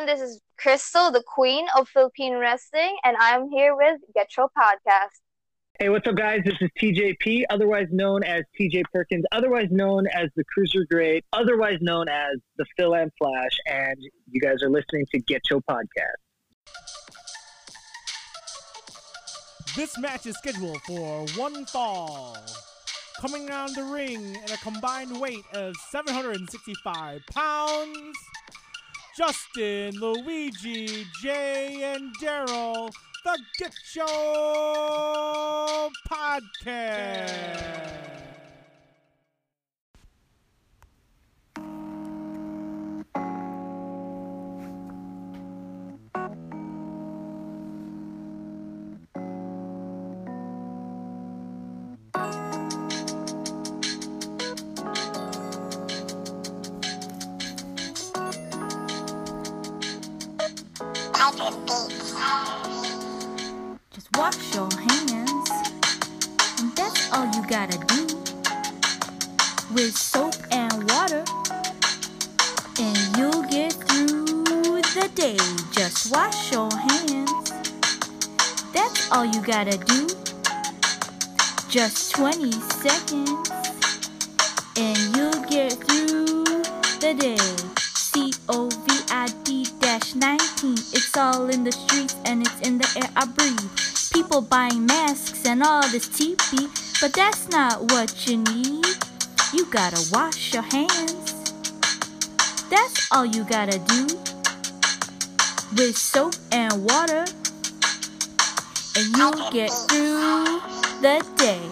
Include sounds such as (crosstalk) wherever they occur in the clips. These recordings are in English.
everyone. This is Crystal, the queen of Philippine wrestling, and I'm here with Get Your Podcast. Hey, what's up, guys? This is TJP, otherwise known as TJ Perkins, otherwise known as the Cruiser Great, otherwise known as the Fil-Am Flash, and you guys are listening to Get Your Podcast. This match is scheduled for one fall. Coming down the ring in a combined weight of 765 pounds, Justin, Luigi, Jay, and Daryl, the Get Show Podcast. Wash your hands, and that's all you gotta do. With soap and water, and you'll get through the day. Just wash your hands, that's all you gotta do. Just 20 seconds, and you'll get through the day. COVID 19. It's all in the streets and it's in the air I breathe. People buying masks and all this TP, but that's not what you need. You gotta wash your hands. That's all you gotta do. With soap and water, and you'll get through the day.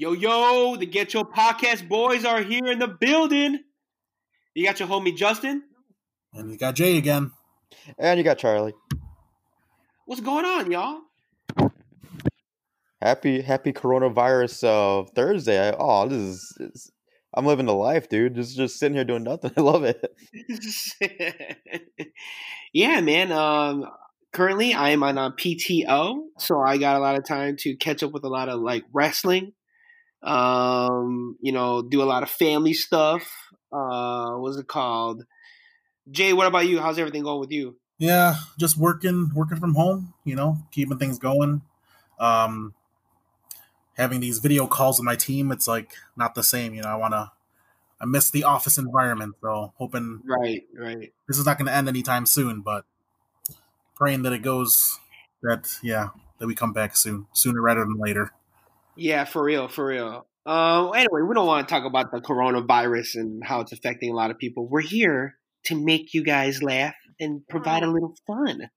Yo, yo, the Get Your Podcast boys are here in the building. You got your homie Justin. And you got Jay again. And you got Charlie. What's going on, y'all? Happy Happy Coronavirus uh, Thursday. I, oh, this is, is I'm living the life, dude. Just just sitting here doing nothing. (laughs) I love it. (laughs) yeah, man. Um, currently, I am on a PTO, so I got a lot of time to catch up with a lot of like wrestling. Um, you know, do a lot of family stuff. Uh, what's it called? Jay, what about you? How's everything going with you? Yeah, just working working from home, you know, keeping things going. Um having these video calls with my team, it's like not the same, you know. I want to I miss the office environment, so hoping Right, right. this is not going to end anytime soon, but praying that it goes that yeah, that we come back soon, sooner rather than later. Yeah, for real, for real. Um, anyway, we don't want to talk about the coronavirus and how it's affecting a lot of people. We're here to make you guys laugh and provide a little fun.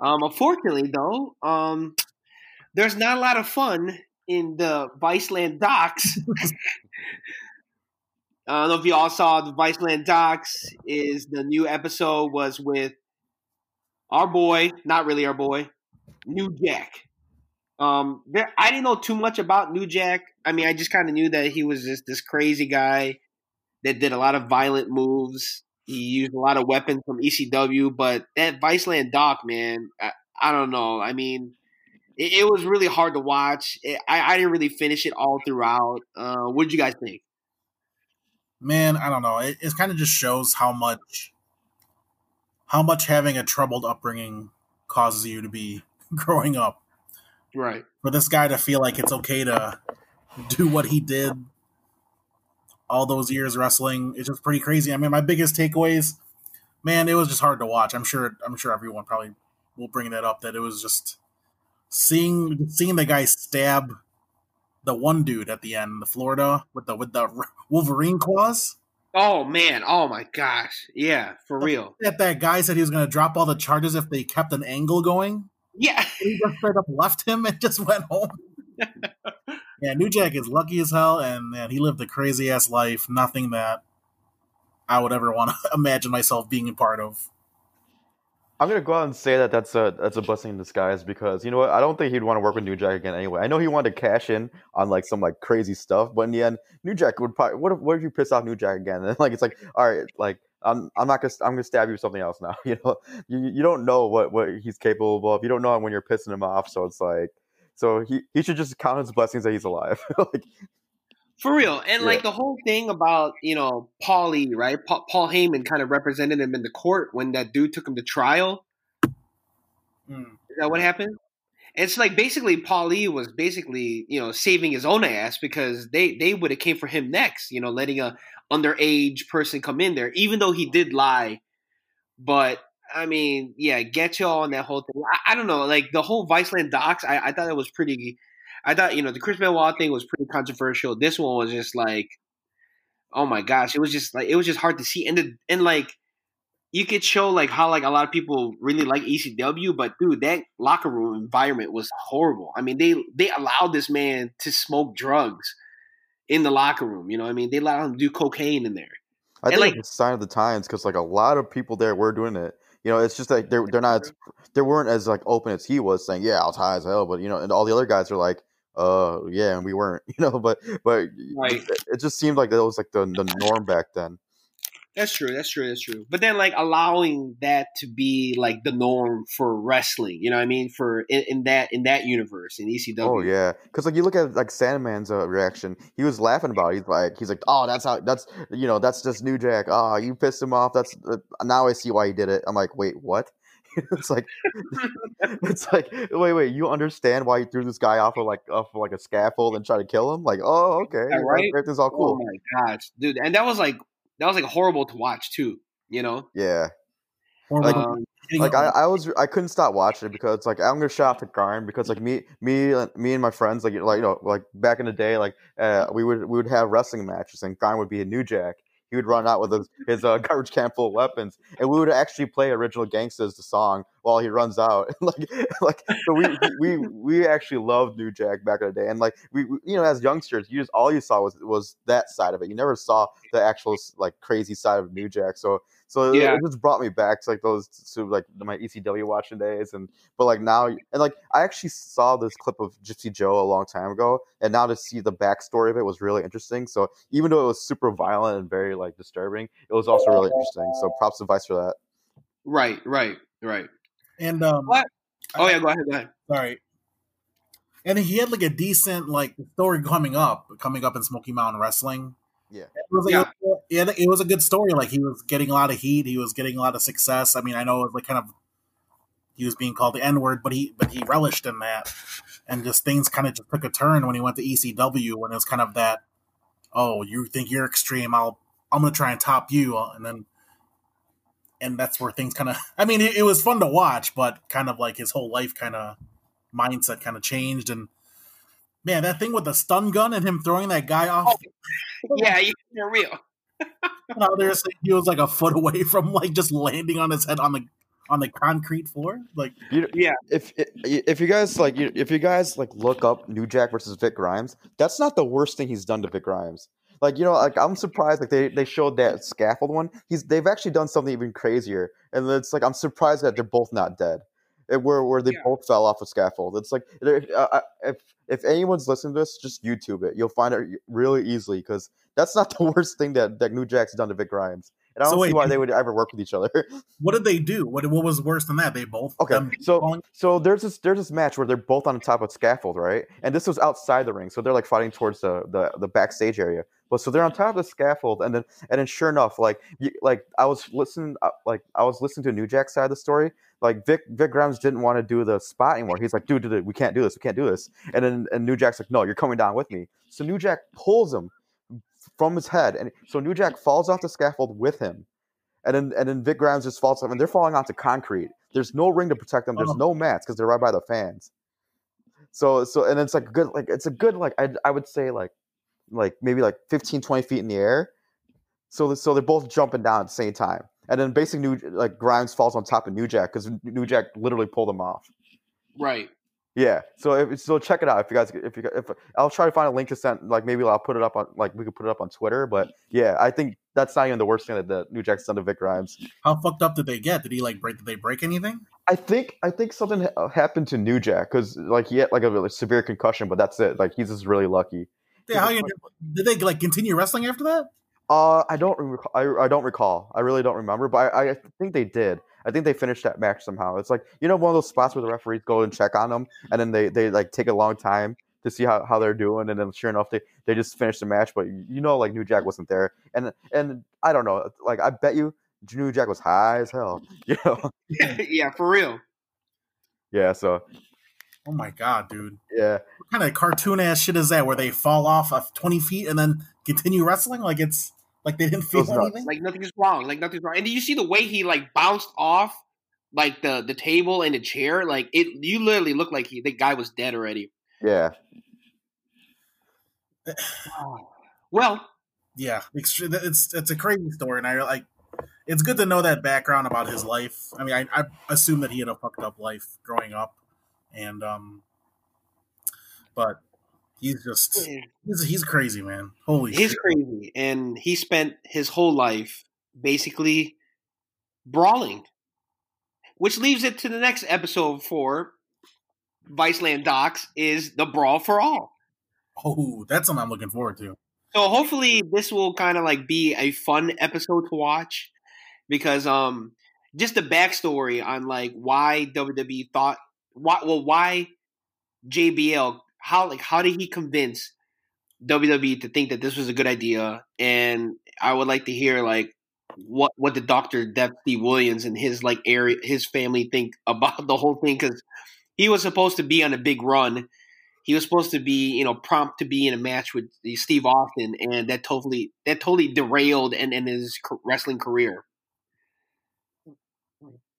Um, unfortunately, though, um, there's not a lot of fun in the Viceland docks. (laughs) I don't know if you all saw the Viceland docks. Is the new episode was with our boy, not really our boy, New Jack. Um, there, I didn't know too much about New Jack. I mean, I just kind of knew that he was just this crazy guy that did a lot of violent moves. He used a lot of weapons from ECW, but that Viceland Doc, man, I, I don't know. I mean, it, it, was really hard to watch. It, I, I, didn't really finish it all throughout. Uh, what did you guys think? Man, I don't know. It, it kind of just shows how much, how much having a troubled upbringing causes you to be (laughs) growing up. Right. For this guy to feel like it's okay to do what he did all those years wrestling, it's just pretty crazy. I mean, my biggest takeaways, man, it was just hard to watch. I'm sure I'm sure everyone probably will bring that up that it was just seeing seeing the guy stab the one dude at the end, the Florida with the with the (laughs) Wolverine claws. Oh man! Oh my gosh! Yeah, for real. That that guy said he was going to drop all the charges if they kept an angle going. Yeah, (laughs) he just straight up left him and just went home. (laughs) yeah, New Jack is lucky as hell, and man, he lived a crazy ass life. Nothing that I would ever want to (laughs) imagine myself being a part of. I'm gonna go out and say that that's a that's a blessing in disguise because you know what I don't think he'd want to work with New Jack again anyway. I know he wanted to cash in on like some like crazy stuff, but in the end, New Jack would probably what if what if you piss off New Jack again? And like it's like all right, like I'm I'm not gonna I'm gonna stab you with something else now. (laughs) You know, you you don't know what what he's capable of. You don't know when you're pissing him off, so it's like So he, he should just count his blessings that he's alive. (laughs) like, For real. And Yeah. like the whole thing about, you know, Paulie, right? Pa- Paul Heyman kind of represented him in the court when that dude took him to trial. Mm. Is that what happened? It's like basically Paulie was basically, you know, saving his own ass because they they would have came for him next, you know, letting a underage person come in there, even though he did lie. But I mean, yeah, get you all on that whole thing. I, I don't know, like the whole Viceland docs, I, I thought it was pretty I thought, you know, the Chris Benoit thing was pretty controversial. This one was just like oh my gosh, it was just like it was just hard to see. And the, and like you could show like how like a lot of people really like ECW, but dude, that locker room environment was horrible. I mean, they they allowed this man to smoke drugs in the locker room. You know, what I mean, they allowed him to do cocaine in there. I And, think like- it's a sign of the times because like a lot of people there were doing it. You know, it's just like they're they're not they weren't as like open as he was saying, yeah, I was high as hell, but you know, and all the other guys are like, uh, yeah, and we weren't, (laughs) you know, but but Right. it, it just seemed like that was like the the norm back then. That's true. That's true. That's true. But then, like allowing that to be like the norm for wrestling, you know what I mean? For in, in that in that universe in ECW. Oh yeah, because like you look at like Sandman's uh, reaction, he was laughing about. it. He's like, he's like, oh, that's how that's you know that's just New Jack. Oh, you pissed him off. That's uh, now I see why he did it. I'm like, wait, what? (laughs) it's like, (laughs) it's like, wait, wait, you understand why you threw this guy off of like off of like a scaffold and tried to kill him? Like, oh, okay, right? everything's all cool Oh my gosh, dude! And that was like that was like horrible to watch too. You know. Yeah, Like- like, Um, like I, I was I couldn't stop watching it because like I'm gonna shout out to Garn because like me me and me and my friends like like you know like back in the day like uh, we would we would have wrestling matches and Garn would be a New Jack. He would run out with his, his uh, garbage can full of weapons, and we would actually play "Original Gangsters" the song while he runs out. (laughs) like, like so we we (laughs) we actually loved New Jack back in the day, and like we, we you know as youngsters, you just all you saw was was that side of it. You never saw the actual like crazy side of New Jack. So so it- Yeah. it just brought me back to like those to like my ECW watching days, and but like now and like I actually saw this clip of Gypsy Joe a long time ago, and now to see the backstory of it was really interesting. So even though it was super violent and very like disturbing, it was also really (laughs) interesting. So props to Vice for that. right, right, right. And um, What? Oh yeah, go ahead. Go ahead. sorry. And he had like a decent like story coming up, coming up in Smoky Mountain Wrestling. Yeah. It was like Yeah. yeah, it was a good story. Like he was getting a lot of heat, he was getting a lot of success. I mean, I know it was like kind of he was being called the N word, but he but he relished in that, and just things kind of just took a turn when he went to ECW when it was kind of that, oh, you think you're extreme, I'll I'm gonna try and top you, and then. And that's where things kind of. (laughs) I mean, it, it was fun to watch, but kind of like his whole life kind of mindset kind of changed. And man, that thing with the stun gun and him throwing that guy off oh, Yeah, you- you're real. (laughs) out there, he was like a foot away from like just landing on his head on the on the concrete floor. Like, You, Yeah. If if you guys like if you guys like look up New Jack versus Vic Grimes, that's not the worst thing he's done to Vic Grimes. Like you know, like I'm surprised. Like they, they showed that scaffold one. He's they've actually done something even crazier, and it's like I'm surprised that they're both not dead. It, where where they Yeah. both fell off a scaffold. It's like if, uh, if if anyone's listening to this, just YouTube it. You'll find it really easily because that's not (laughs) the worst thing that that New Jack's done to Vic Grimes. And I don't see wait, why they would ever work with each other. (laughs) what did they do? What what was worse than that? They both Okay, so falling- so there's this there's this match where they're both on top of a scaffold, right? And this was outside the ring, so they're like fighting towards the the, the backstage area. But so they're on top of the scaffold, and then and then sure enough, like you, like I was listening, uh, like I was listening to New Jack's side of the story. Like Vic Vic Grimes didn't want to do the spot anymore. He's like, dude, dude, dude, we can't do this, we can't do this. And then and New Jack's like, no, you're coming down with me. So New Jack pulls him from his head, and so New Jack falls off the scaffold with him. And then and then Vic Grimes just falls off, and they're falling onto concrete. There's no ring to protect them. There's Oh. no mats because they're right by the fans. So so and it's like good like it's a good like I I would say like like maybe like 15 20 feet in the air. So so they're both jumping down at the same time. And then basically New like Grimes falls on top of New Jack because New Jack literally pulled him off. Right. Yeah. So if, so check it out if you guys if you if I'll try to find a link to send like maybe I'll put it up on like we could put it up on Twitter. But yeah, I think that's not even the worst thing that the New Jack's done to Vic Grimes. how fucked up did they get? Did he like break? Did they break anything? I think I think something ha- happened to New Jack because like he had like a really severe concussion, but that's it. Like he's just really lucky. Yeah, how you, did they like continue wrestling after that? Uh, I don't recall. I, I don't recall. I really don't remember, but I, I think they did. I think they finished that match somehow. It's like you know one of those spots where the referees go and check on them, and then they they like take a long time to see how, how they're doing, and then sure enough they, they just finished the match. But you know, like New Jack wasn't there, and and I don't know, like I bet you New Jack was high as hell, (laughs) you know. yeah, for real. Yeah, so Oh my god, dude! yeah, What kind of cartoon ass shit is that? Where they fall off of twenty feet and then continue wrestling like it's like they didn't feel Those nuts. anything? Like nothing's wrong. Like nothing's wrong. And did you see the way he like bounced off like the the table and the chair? Like it, you literally looked like he the guy was dead already. yeah. (sighs) Well, yeah, it's it's it's a crazy story, and I like. It's good to know that background about his life. I mean, I, I assume that he had a fucked up life growing up, and um, but he's just he's he's crazy, man. Holy shit. he's shit! crazy, and he spent his whole life basically brawling, which leaves it to the next episode for Viceland Docs is the brawl for all. Oh, that's something I'm looking forward to. So hopefully this will kind of like be a fun episode to watch because um just the backstory on like why WWE thought why well why JBL how like how did he convince WWE to think that this was a good idea? And I would like to hear like what what the Doctor Death Williams and his like area his family think (laughs) about the whole thing? Because he was supposed to be on a big run. He was supposed to be, you know, prompt to be in a match with Steve Austin, and that totally that totally derailed and, and his wrestling career.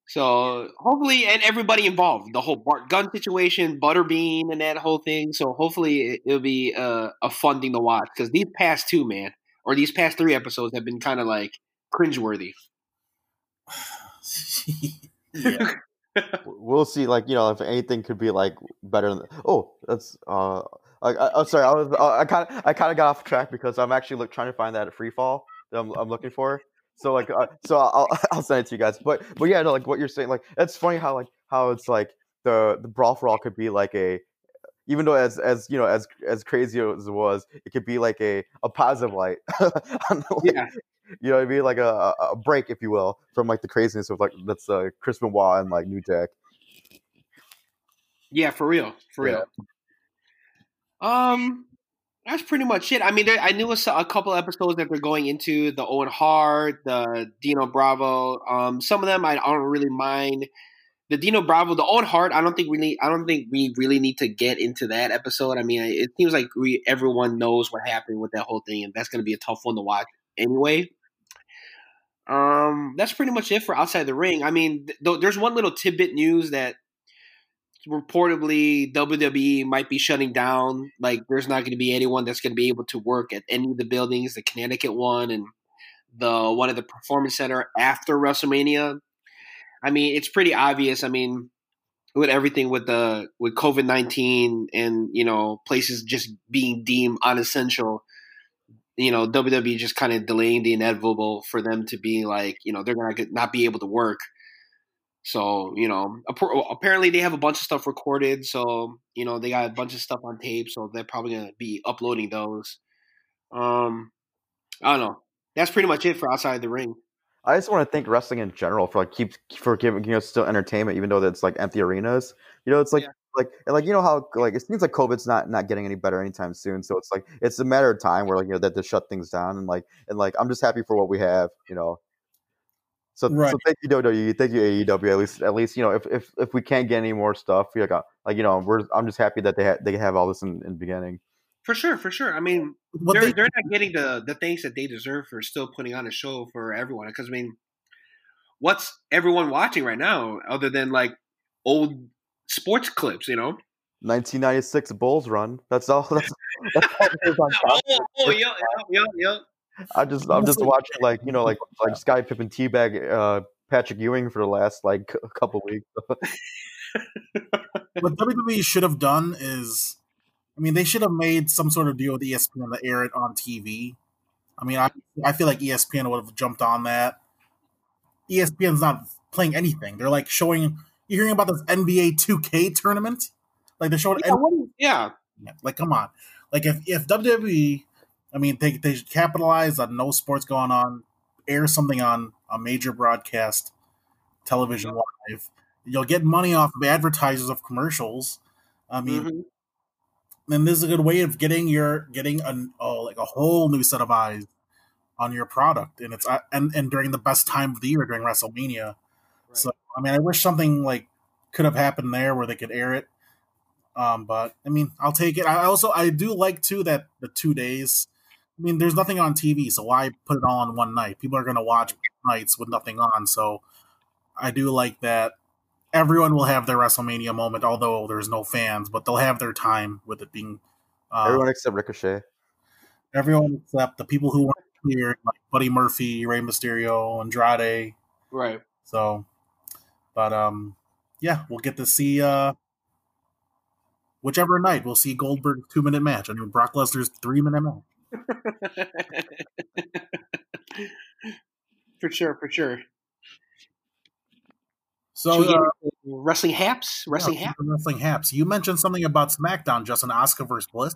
So hopefully, and everybody involved, the whole Bart Gunn situation, Butterbean, and that whole thing. So hopefully, it, it'll be uh, a fun thing to watch because these past two, man, or these past three episodes have been kind of like cringeworthy. (laughs) yeah. (laughs) We'll see. Like you know, if anything could be like better. Than, oh, that's uh. I, I, I'm sorry. I was. uh, I kind of. I kind of got off track because I'm actually look, trying to find that free fall that I'm, I'm looking for. So like, uh, so I'll (laughs) I'll send it to you guys. But but yeah, no, like what you're saying, like it's funny how like how it's like the the brawl for all could be like a even though as as you know as as crazy as it was, it could be like a a positive light. (laughs) like, Yeah. You know what I mean? Like a, a break, if you will, from like the craziness of like that's uh, Chris Benoit and like New Jack. Yeah, for real, for Yeah. real. Um, that's pretty much it. I mean, there, I knew a couple episodes that they're going into the Owen Hart, the Dino Bravo. Um, some of them I don't really mind. The Dino Bravo, the Owen Hart, I don't think really, I don't think we really need to get into that episode. I mean, it seems like we everyone knows what happened with that whole thing, and that's going to be a tough one to watch anyway. Um, that's pretty much it for outside the ring. I mean, th- there's one little tidbit news that reportedly WWE might be shutting down. Like, there's not going to be anyone that's going to be able to work at any of the buildings, the Connecticut one and the one at the Performance Center after WrestleMania. I mean, it's pretty obvious. I mean, with everything with the with COVID nineteen and you know places just being deemed unessential, you know WWE just kind of delaying the inevitable for them to be like you know they're gonna not be able to work. So you know, apparently they have a bunch of stuff recorded. So you know they got a bunch of stuff on tape. So they're probably gonna be uploading those. Um, I don't know. That's pretty much it for outside the ring. I just want to thank wrestling in general for like keep for giving you know still entertainment even though it's like empty arenas. You know, it's like Yeah. like and like you know how like it seems like COVID's not not getting any better anytime soon. So it's like it's a matter of time where like you know that to shut things down and like and like I'm just happy for what we have. You know. So, Right. so thank you WWE, thank you AEW. At least, at least you know if, if, if we can't get any more stuff, like, uh, like you know, we're I'm just happy that they ha- they have all this in, in the beginning. For sure, for sure. I mean, What they're they, they're not getting the the thanks that they deserve for still putting on a show for everyone. Because I mean, what's everyone watching right now other than like old sports clips? You know. 1996 Bulls run. That's all. That's, that's all (laughs) on. Oh, oh, yeah, yeah, yeah, yeah. I just I'm just watching like you know like (laughs) like Scottie Pippen teabag uh, Patrick Ewing for the last like a couple weeks. what WWE should have done is, I mean, they should have made some sort of deal with ESPN to air it on TV. I mean, I I feel like ESPN would have jumped on that. ESPN's not playing anything. They're like showing. You're hearing about this NBA 2K tournament? Like they're showing. Yeah, you- yeah. Like, come on. Like if if WWE, I mean, they they should capitalize on no sports going on, air something on a major broadcast. television live. You'll get money off of advertisers of commercials. I mean, Mhm. and this is a good way of getting your getting a oh, like a whole new set of eyes on your product, and it's uh, and and during the best time of the year during WrestleMania. So I mean, I wish something like could have happened there where they could air it. Um, but I mean, I'll take it. I also I do like too that the two days. I mean, there's nothing on TV, so why put it all on one night? People are going to watch nights with nothing on, so I do like that. Everyone will have their WrestleMania moment, although there's no fans, but they'll have their time with it being uh, Everyone except Ricochet. everyone except the people who weren't here, like Buddy Murphy, Rey Mysterio, Andrade. Right. So, but um, yeah, we'll get to see uh, whichever night we'll see Goldberg's two minute match. I mean, Brock Lesnar's three minute match. (laughs) for sure, for sure. So, uh, wrestling haps, wrestling yeah, haps. wrestling haps. You mentioned something about SmackDown, Justin Oscar versus Bliss.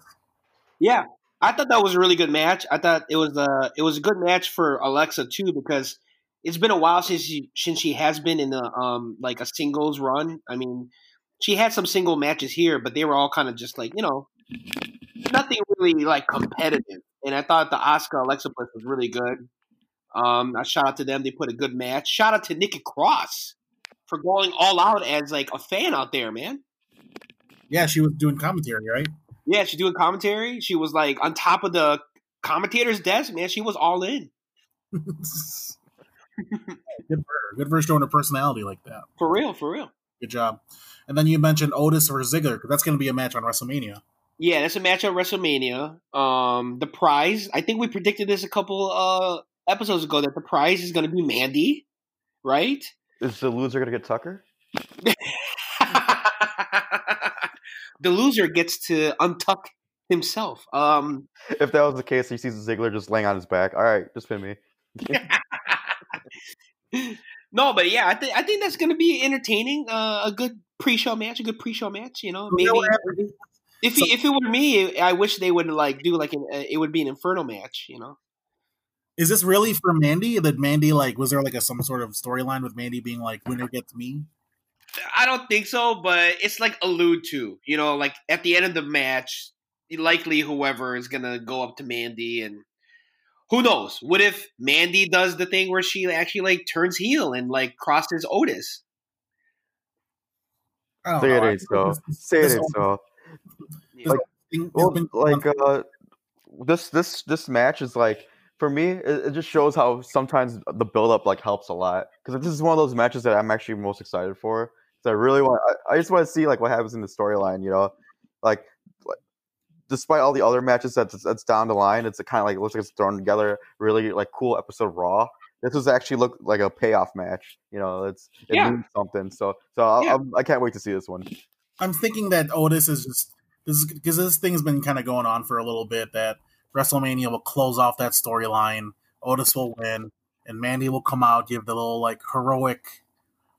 Yeah, I thought that was a really good match. I thought it was a it was a good match for Alexa too because it's been a while since she since she has been in the um like a singles run. I mean, she had some single matches here, but they were all kind of just like you know nothing really like competitive. And I thought the Oscar Alexa Bliss was really good. Um, I shout out to them; they put a good match. Shout out to Nikki Cross for going all out as like a fan out there, man. Yeah, she was doing commentary, right? Yeah, she's doing commentary. She was like on top of the commentator's desk, man. She was all in. (laughs) Good for her. Good for her showing her personality like that. For real, for real. Good job. And then you mentioned Otis or Ziggler because that's going to be a match on WrestleMania. Yeah, that's a match at WrestleMania. Um, the prize, I think we predicted this a couple uh episodes ago that the prize is going to be Mandy, right? Is the loser gonna get Tucker? (laughs) the loser gets to untuck himself. Um, If that was the case, he sees Ziggler just laying on his back. All right, just pin me. (laughs) no, but yeah, I think I think that's going to be entertaining. Uh, a good pre-show match, a good pre-show match. You know, You know maybe what happened? If So- if it were me, I wish they would like do like an uh, it would be an Inferno match. You know. Is this really for Mandy? That Mandy like was there like a some sort of storyline with Mandy being like winner gets me? I don't think so, but it's like allude to, you know, like at the end of the match, likely whoever is gonna go up to Mandy and who knows? What if Mandy does the thing where she actually like turns heel and like crosses Otis? I don't Say it know. ain't so. Say it ain't so. Yeah. Like, thing Well, been- like uh, this this this match is like for me. It, it just shows how sometimes the build up like helps a lot because this is one of those matches that I'm actually most excited for. So I really want. I, I just want to see like what happens in the storyline. You know, like, like despite all the other matches that's that's down the line, it's kind of like it looks like it's thrown together. Really like cool episode of Raw. This was actually look like a payoff match. You know, it's it Yeah. means something. So so I'll, Yeah. I'm, I can't wait to see this one. I'm thinking that Otis is just this is because this thing's been kind of going on for a little bit. That WrestleMania will close off that storyline. Otis will win, and Mandy will come out, give the little like heroic,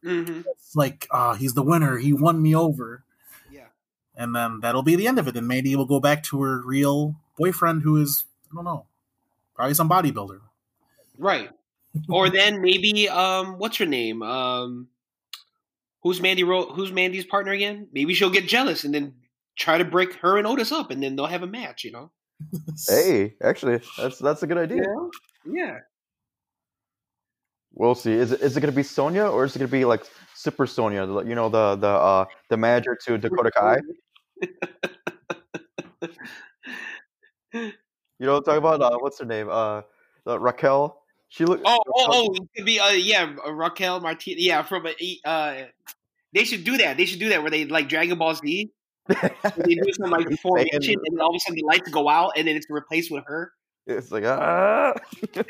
Mm-hmm. like uh, he's the winner, he won me over, Yeah. and then that'll be the end of it. And Mandy will go back to her real boyfriend, who is I don't know, probably some bodybuilder. Right. or then maybe um what's her name? Um who's Mandy Ro- who's Mandy's partner again? Maybe she'll get jealous and then try to break her and Otis up and then they'll have a match, you know? (laughs) Hey, actually, that's that's a good idea. Yeah. We'll see. Is it is it gonna be Sonya or is it gonna be like Super Sonya? the- You know the the uh the manager to Dakota Kai. You know what I'm about? Uh, what's her name? Uh, uh Raquel. She look. Oh, oh, oh, it could be uh yeah, uh, Raquel Martinez. Yeah, from a uh they should do that. They should do that where they like Dragon Ball Z. where They do some like (laughs) formation Saying- and then all of a sudden the lights go out and then it's replaced with her. It's like ah. (laughs)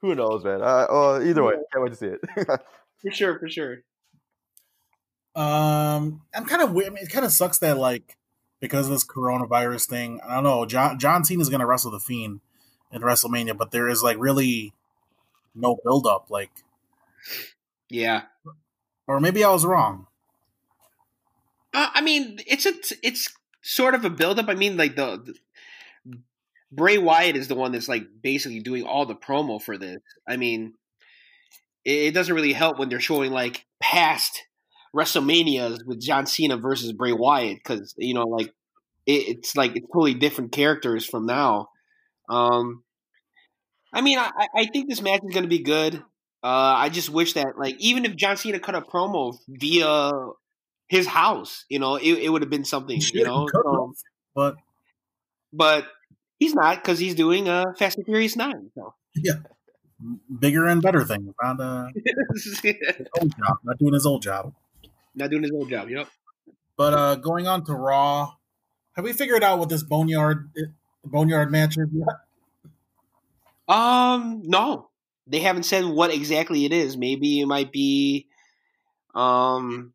Who knows, man? Uh, uh, either way, I can't wait to see it. (laughs) for sure, for sure. Um, I'm kind of weird. I mean, it kind of sucks that like because of this coronavirus thing. I don't know. John John Cena is going to wrestle the Fiend in WrestleMania, but there is like really no build up. Like, Yeah. Or maybe I was wrong. Uh, I mean, it's a it's sort of a buildup. I mean, like the Bray Wyatt is the one that's like basically doing all the promo for this. I mean, it, it doesn't really help when they're showing like past WrestleManias with John Cena versus Bray Wyatt because you know like it, it's like it's totally different characters from now. Um, I mean, I, I think this match is going to be good. Uh, I just wish that like even if John Cena cut a promo via his house, you know, it, it would have been something, you know. So, but but he's not because he's doing uh, Fast and Furious Nine. So (laughs) yeah, bigger and better things. Not uh, (laughs) old job, not doing his old job. not doing his old job. Yep. But uh, going on to Raw, have we figured out what this boneyard boneyard match is yet? Um, no, they haven't said what exactly it is. Maybe it might be, um,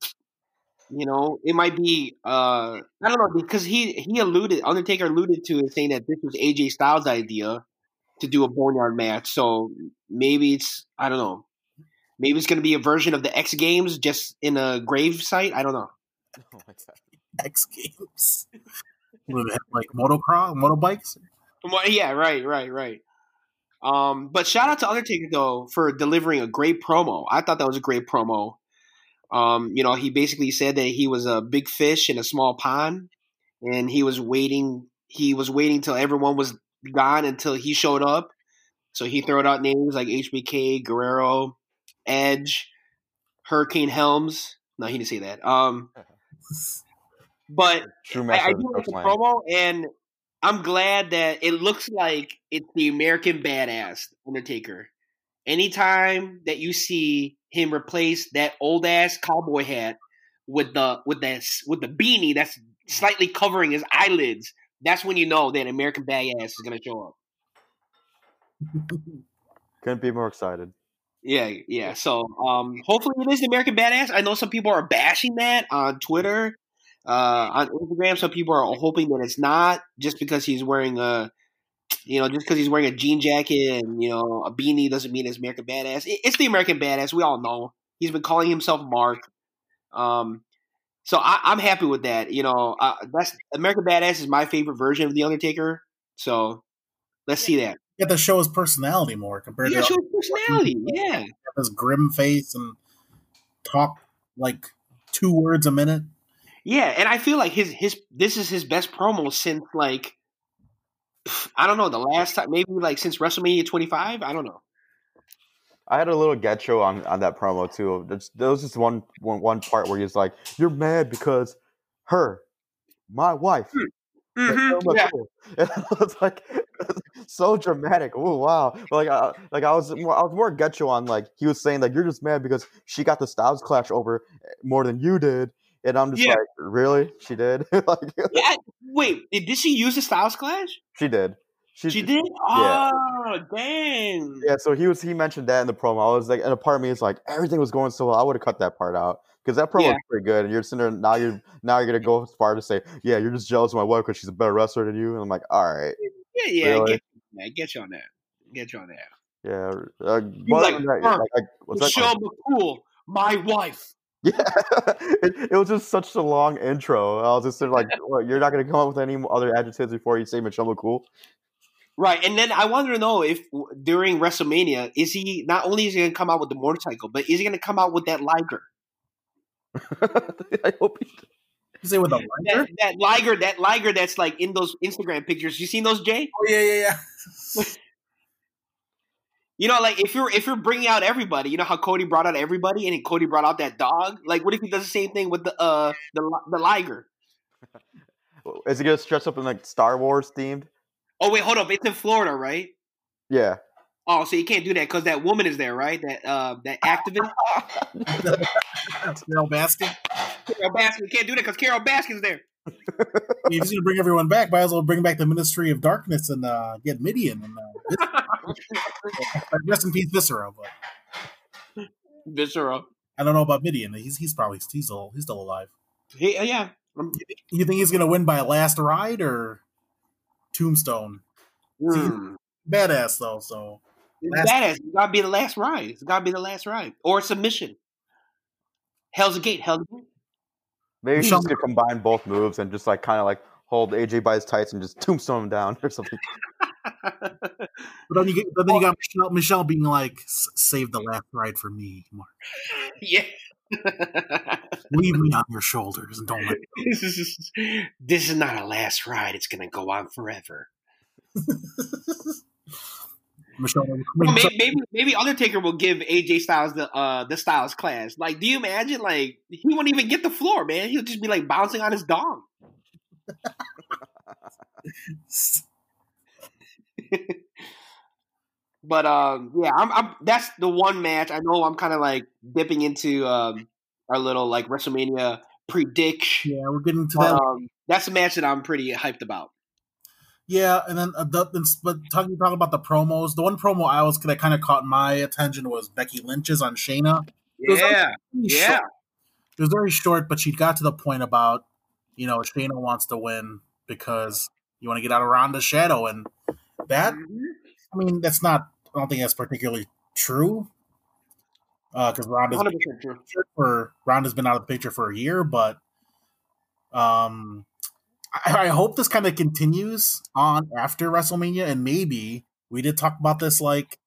you know, it might be. Uh, I don't know because he he alluded Undertaker alluded to it saying that this was AJ Styles' idea to do a boneyard match. So maybe it's I don't know. Maybe it's going to be a version of the X Games just in a grave site. I don't know. (laughs) Oh my God. X Games. (laughs) What do they have, like motocross, motorbikes. Yeah, right, right, right. Um, but shout out to Undertaker though for delivering a great promo. I thought that was a great promo. Um, you know, he basically said that he was a big fish in a small pond, and he was waiting. He was waiting till everyone was gone until he showed up. So he threw out names like HBK, Guerrero, Edge, Hurricane Helms. No, he didn't say that. Um, (laughs) but I, I do like the promo, and I'm glad that it looks like it's the American Badass Undertaker. Anytime that you see him replace that old ass cowboy hat with the with that with the beanie that's slightly covering his eyelids, that's when you know that American Badass is gonna show up. (laughs) Couldn't be more excited. Yeah, yeah. So um hopefully it is the American Badass. I know some people are bashing that on Twitter. Uh on Instagram, some people are hoping that it's not just because he's wearing a you know, just because he's wearing a jean jacket and, you know, a beanie doesn't mean it's American Badass. It- It's the American Badass. We all know. He's been calling himself Mark. Um so I, I'm happy with that. You know, uh, that's American Badass is my favorite version of the Undertaker. So let's see that. Have to show his personality more compared Yeah, to show his personality. Yeah. his grim face and talk like two words a minute. Yeah, and I feel like his his this is his best promo since like I don't know the last time maybe like since WrestleMania 25. I don't know. I had a little get show on, on that promo too. There's, there was just one, one one part where he's like, "You're mad because her, my wife." Mm. Mm-hmm. Oh my Yeah. God. (laughs) And I was like, (laughs) so dramatic. Oh wow! Like, I, like I was more, I was more get you on like he was saying like you're just mad because she got the Styles Clash over eh, more than you did, and I'm just Yeah. like, really? She did? (laughs) like, Yeah, (laughs) wait, did, she use the Styles Clash? she did. She, She did. Yeah. Oh, dang. Yeah, so he was he mentioned that in the promo. I was like, and a part of me is like, everything was going so well. I would have cut that part out because that promo Yeah. was pretty good. And you're sitting there now. You're now you're gonna go as far to say, yeah, you're just jealous of my wife because she's a better wrestler than you. And I'm like, all right, Yeah, yeah. Really? I get, you on that. get you on that. Get you on that. yeah. Uh, like, that, "Mark, like, I- what's that Michelle McCool, my wife. Yeah, (laughs) it, it was just such a long intro. I was just sort of like, (laughs) what, you're not gonna come up with any other adjectives before you say Michelle McCool? Right, and then I wanted to know if during WrestleMania is he not only is he going to come out with the motorcycle, but is he going to come out with that Liger? (laughs) I hope he. You say with a That, that Liger, that Liger that's like in those Instagram pictures. You seen those, Jay? Oh yeah, yeah, yeah. You know, like if you're if you're bringing out everybody, you know how Cody brought out everybody, and then Cody brought out that dog. Like, what if he does the same thing with the uh the the Liger? (laughs) Is he gonna dress up in like Star Wars themed? Oh wait, hold up, it's in Florida, right? Yeah. Oh, so you can't do that because that woman is there, right? That uh that activist. (laughs) Carole Baskin. Carole Baskin. You can't do that because Carole Baskin's there. If (laughs) he's gonna bring everyone back, might as well bring back the Ministry of Darkness and uh, get Mideon and uh, rest in peace, Viscera. But Viscera. I don't know about Mideon. He's he's probably he's still he's still alive. He, uh, yeah. Um, You think he's gonna win by last ride or Tombstone? hmm. Badass though, so Last- badass. It's gotta be the last ride. It's gotta be the last ride. Or submission. Hell's a gate. Hell's a gate. Maybe he's Michelle- gonna combine both moves and just like kind of like hold AJ by his tights and just tombstone him down (laughs) or something. But then you get, but then you got Michelle, Michelle being like, "Save the last ride for me, Mark. (laughs) yeah. Leave me (laughs) on your shoulders and don't let." this, (laughs) is, this is not a last ride. It's going to go on forever. Michelle, Well, maybe, maybe maybe Undertaker will give AJ Styles the uh the Styles Clash. Like, do you imagine? Like, he won't even get the floor, man. He'll just be like bouncing on his dong. (laughs) But um, yeah, I'm, I'm. That's the one match I know. I'm kind of like dipping into um our little like WrestleMania prediction. yeah, we're getting to that. Um, that's a match that I'm pretty hyped about. Yeah, and then uh, the, but talking talking about the promos, the one promo I was that kind of caught my attention was Becky Lynch's on Shayna. Yeah, yeah, short. It was very short, but she got to the point about you know Shayna wants to win because you want to get out of Ronda's shadow, and that Mhm. I mean that's not. I don't think that's particularly true Uh because Ronda's 100% true. for Ronda's been out of the picture for a year, but um, I, I hope this kind of continues on after WrestleMania, and maybe we did talk about this like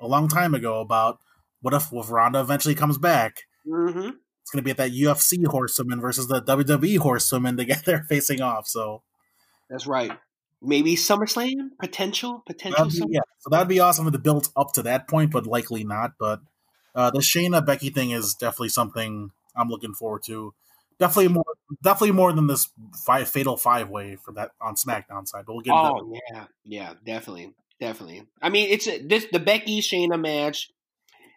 a long time ago about what if if Ronda eventually comes back. hmm It's going to be at that UFC horsewoman versus the WWE horsewoman together (laughs) facing off. So That's right. Maybe SummerSlam potential, potential. be, yeah, so that'd be awesome if it built up to that point, but likely not. But uh, the Shayna Becky thing is definitely something I'm looking forward to. Definitely more, definitely more than this five, fatal five way for that on SmackDown side. But we'll get Oh yeah, yeah, definitely, definitely. I mean, it's a, this the Becky Shayna match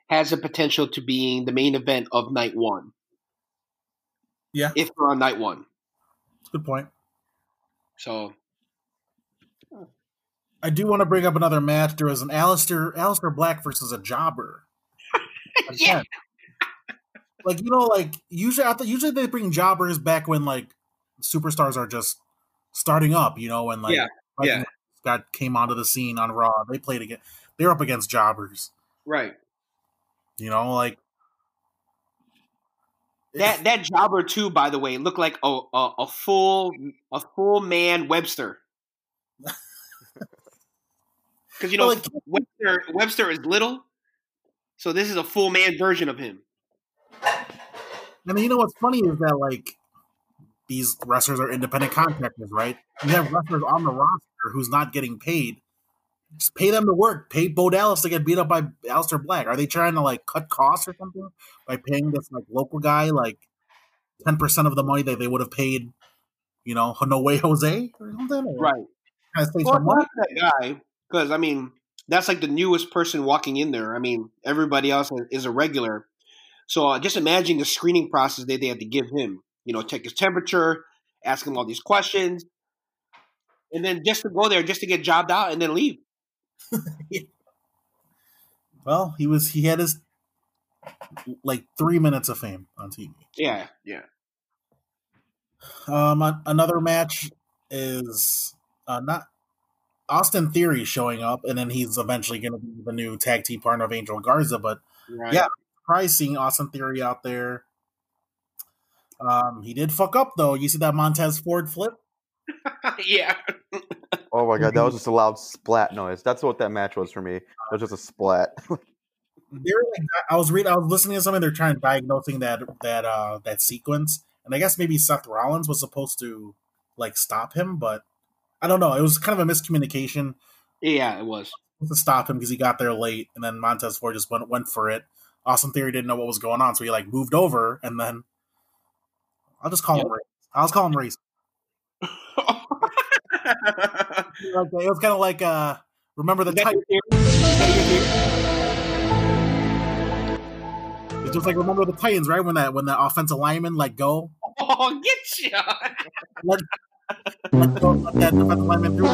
has the potential to being the main event of night one. Yeah. if we're on night one. Good point. So I do want to bring up another match. There was an Aleister Aleister Black versus a Jobber. (laughs) Yeah. Like you know, like usually I usually they bring jobbers back when like superstars are just starting up, you know, and like Yeah, yeah. got came onto the scene on Raw. They played again. They're up against jobbers, right, you know, like that that jobber too. By the way, looked like a a, a full a full man Webster. (laughs) Because you know like- Webster Webster is little, so this is a full man version of him. I mean, you know what's funny is that like these wrestlers are independent contractors, right? You have wrestlers on the roster who's not getting paid. Just pay them to work. Pay Bo Dallas to get beat up by Aleister Black. Are they trying to like cut costs or something by paying this like local guy like ten percent of the money that they would have paid, you know, (laughs) No Way Jose or something? Or Right. Kind of Well, some money. that guy, because I mean, that's like the newest person walking in there. I mean, everybody else is a regular. So uh, just imagine the screening process that they had to give him. You know, take his temperature, ask him all these questions, and then just to go there, just to get jobbed out and then leave. (laughs) Well, he was he had his like three minutes of fame on TV. Yeah, yeah. Um, another match is uh, not Austin Theory showing up, and then he's eventually going to be the new tag team partner of Angel Garza. But Right. Yeah. probably seeing Austin Theory out there. Um, he did fuck up though. You see that Montez Ford flip? (laughs) yeah. Oh my god, that was (laughs) just a loud splat noise. That's what that match was for me. It was just a splat. (laughs) They're like, I was reading, I was listening to something. They're trying to diagnosing that that uh that sequence, and I guess maybe Seth Rollins was supposed to like stop him, but I don't know. It was kind of a miscommunication. Yeah, it was. to stop him because he got there late, and then Montez Ford just went went for it. Austin Theory didn't know what was going on, so he like moved over, and then I'll just call him race. I'll just call him. (laughs) Like, it was kind of like uh, remember the Titans? your theory? Is that your theory? It's just like remember the Titans, right? When that when that offensive lineman let go, (laughs) Oh, get you. let, let go, let that defensive lineman through.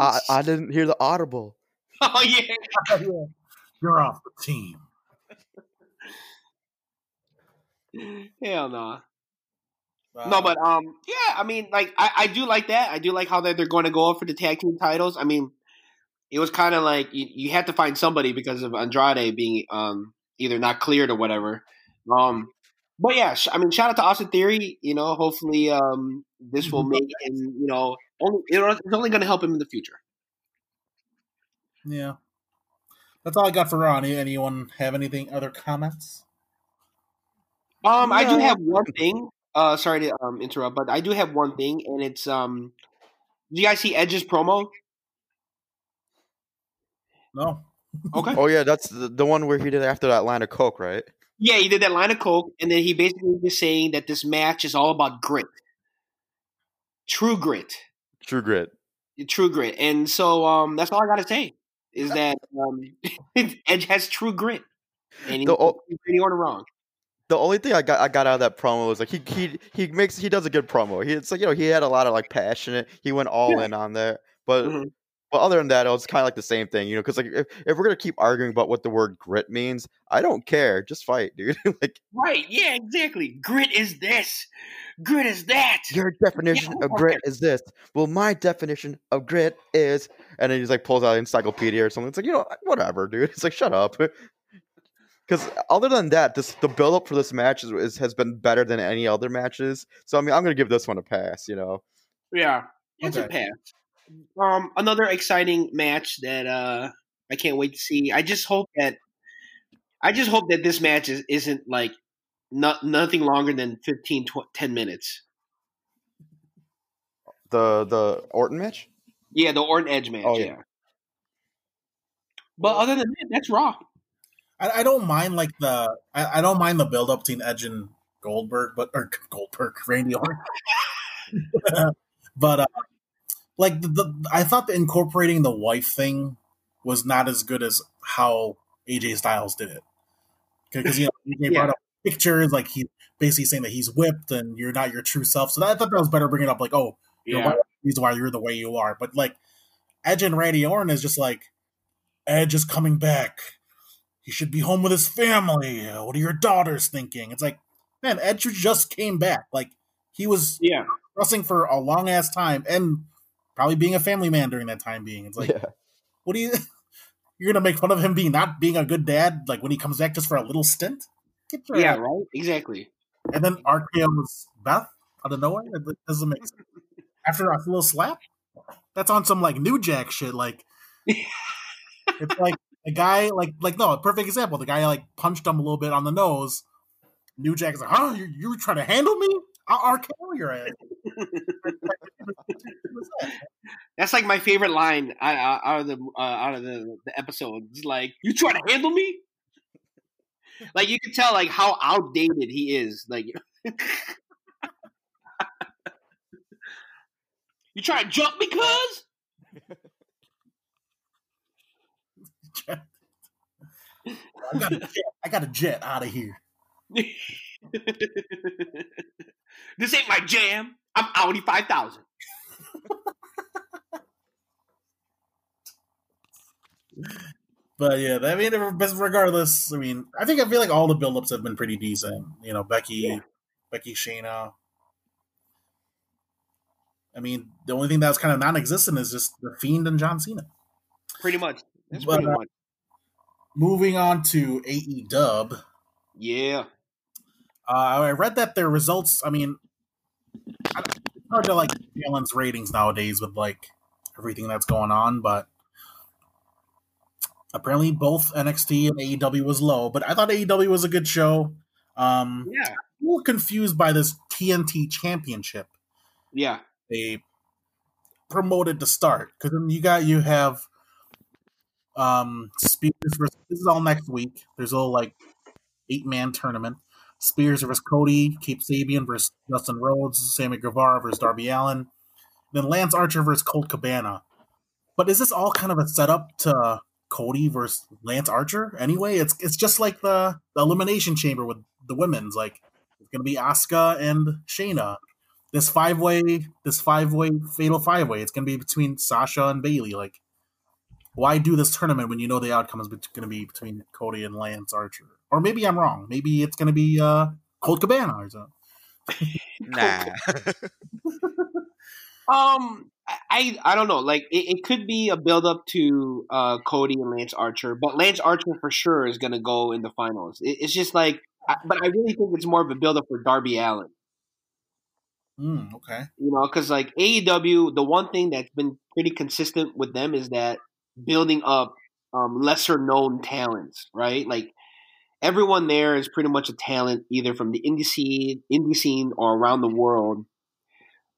I, I didn't hear the audible. Oh yeah. (laughs) You're off the team. Hell no. No, but um, yeah, I mean, like, I, I do like that. I do like how that they're going to go up for the tag team titles. I mean, it was kind of like you, you had to find somebody because of Andrade being um either not cleared or whatever. Um, but yeah, sh- I mean, shout out to Austin Theory. You know, hopefully, um, this will make him, you know, only it's only going to help him in the future. Yeah. That's all I got for Raw. Any- Anyone have anything? Other comments? Um, I do have one thing. Uh, sorry to um interrupt, but I do have one thing, and it's um, do you guys see Edge's promo? No. Okay. Oh yeah, that's the, the one where he did after that line of coke, right? Yeah, he did that line of coke, and then he basically was saying that this match is all about grit, true grit, True Grit. true grit, and so um, that's all I gotta say is that um, (laughs) Edge has true grit, and he's The o- order wrong. The only thing I got I got out of that promo was like he he he makes he does a good promo. He it's like you know he had a lot of like passionate. He went all Yeah. in on there, but Mhm. But other than that, it's kind of like the same thing, you know. Because like if, if we're gonna keep arguing about what the word grit means, I don't care. Just fight, (laughs) dude. like Right? Yeah, exactly. Grit is this. Grit is that. your definition of grit is this. Well, my definition of grit is, and then he's like pulls out an encyclopedia or something. It's like you know whatever, dude. (laughs) It's like shut up. (laughs) Because other than that, this the build up for this match is, is has been better than any other matches. So I mean, I'm gonna give this one a pass. You know. Yeah, it's a pass. Um, another exciting match that uh I can't wait to see. I just hope that I just hope that this match is, isn't like not nothing longer than 15 tw- 10 minutes. The the Orton match. Yeah, the Orton Edge match. Oh, yeah. yeah. But other than that, that's Raw. I, I don't mind like the I, I don't mind the build up between Edge and Goldberg, but or Goldberg, Randy Orton. (laughs) but uh, like the, the I thought the incorporating the wife thing was not as good as how AJ Styles did it. Because you know AJ (laughs) brought up pictures like he basically saying that he's whipped and you're not your true self. So that, I thought that was better bringing up like oh you know, Yeah. why, reason why you're the way you are. But like Edge and Randy Orton is just like Edge is coming back. He should be home with his family. What are your daughters thinking? It's like, man, Edge just came back. Like he was Yeah. wrestling for a long ass time and probably being a family man during that time being. It's like, yeah. what do you? (laughs) You're gonna make fun of him being not being a good dad, like when he comes back just for a little stint. Get your Yeah, ass- right? Exactly. And then RKO was Beth out of nowhere. It doesn't make sense. (laughs) After a little slap, that's on some like New Jack shit. Like (laughs) it's like a guy like like no a perfect example. The guy like punched him a little bit on the nose. New Jack's like, huh? You you trying to handle me? I'll RKO. (laughs) That's like my favorite line out, out out of the uh, out of the, the episode. It's like, "You trying to handle me?" Like you can tell, like how outdated he is. Like, (laughs) you trying to jump me, cuz? (laughs) I got a jet. I got a jet out of here. This ain't my jam. I'm Audi five thousand. But yeah, I mean, regardless, I mean, I think I feel like all the buildups have been pretty decent. You know, Becky, Yeah. Becky, Shayna. I mean, the only thing that was kind of non-existent is just the Fiend and John Cena. Pretty much. That's But, pretty uh, much. Moving on to AE Dub, Yeah. Uh, I read that their results. I mean, it's hard to like balance ratings nowadays with like everything that's going on, but apparently both NXT and AEW was low. But I thought AEW was a good show. Um, Yeah. a little confused by this TNT Championship Yeah. they promoted to start because then you got you have um speakers this is all next week. There's a little like eight man tournament. Spears versus Cody, Kip Sabian versus Dustin Rhodes, Sammy Guevara versus Darby Allin, then Lance Archer versus Colt Cabana. But is this all kind of a setup to Cody versus Lance Archer? Anyway, it's it's just like the, the elimination chamber with the women's. Like it's gonna be Asuka and Shayna this five way, this five way fatal five way. It's gonna be between Sasha and Bayley. Like, why do this tournament when you know the outcome is bet- gonna be between Cody and Lance Archer? Or maybe I'm wrong. Maybe it's gonna be uh, Colt Cabana or something. (laughs) Nah. (laughs) Um, I I don't know. Like it, it could be a build up to uh Cody and Lance Archer, but Lance Archer for sure is gonna go in the finals. It, it's just like, I, but I really think it's more of a build up for Darby Allin. Mm, okay. You know, because like AEW, the one thing that's been pretty consistent with them is that building up um, lesser known talents, right? Like everyone there is pretty much a talent, either from the indie scene, indie scene, or around the world.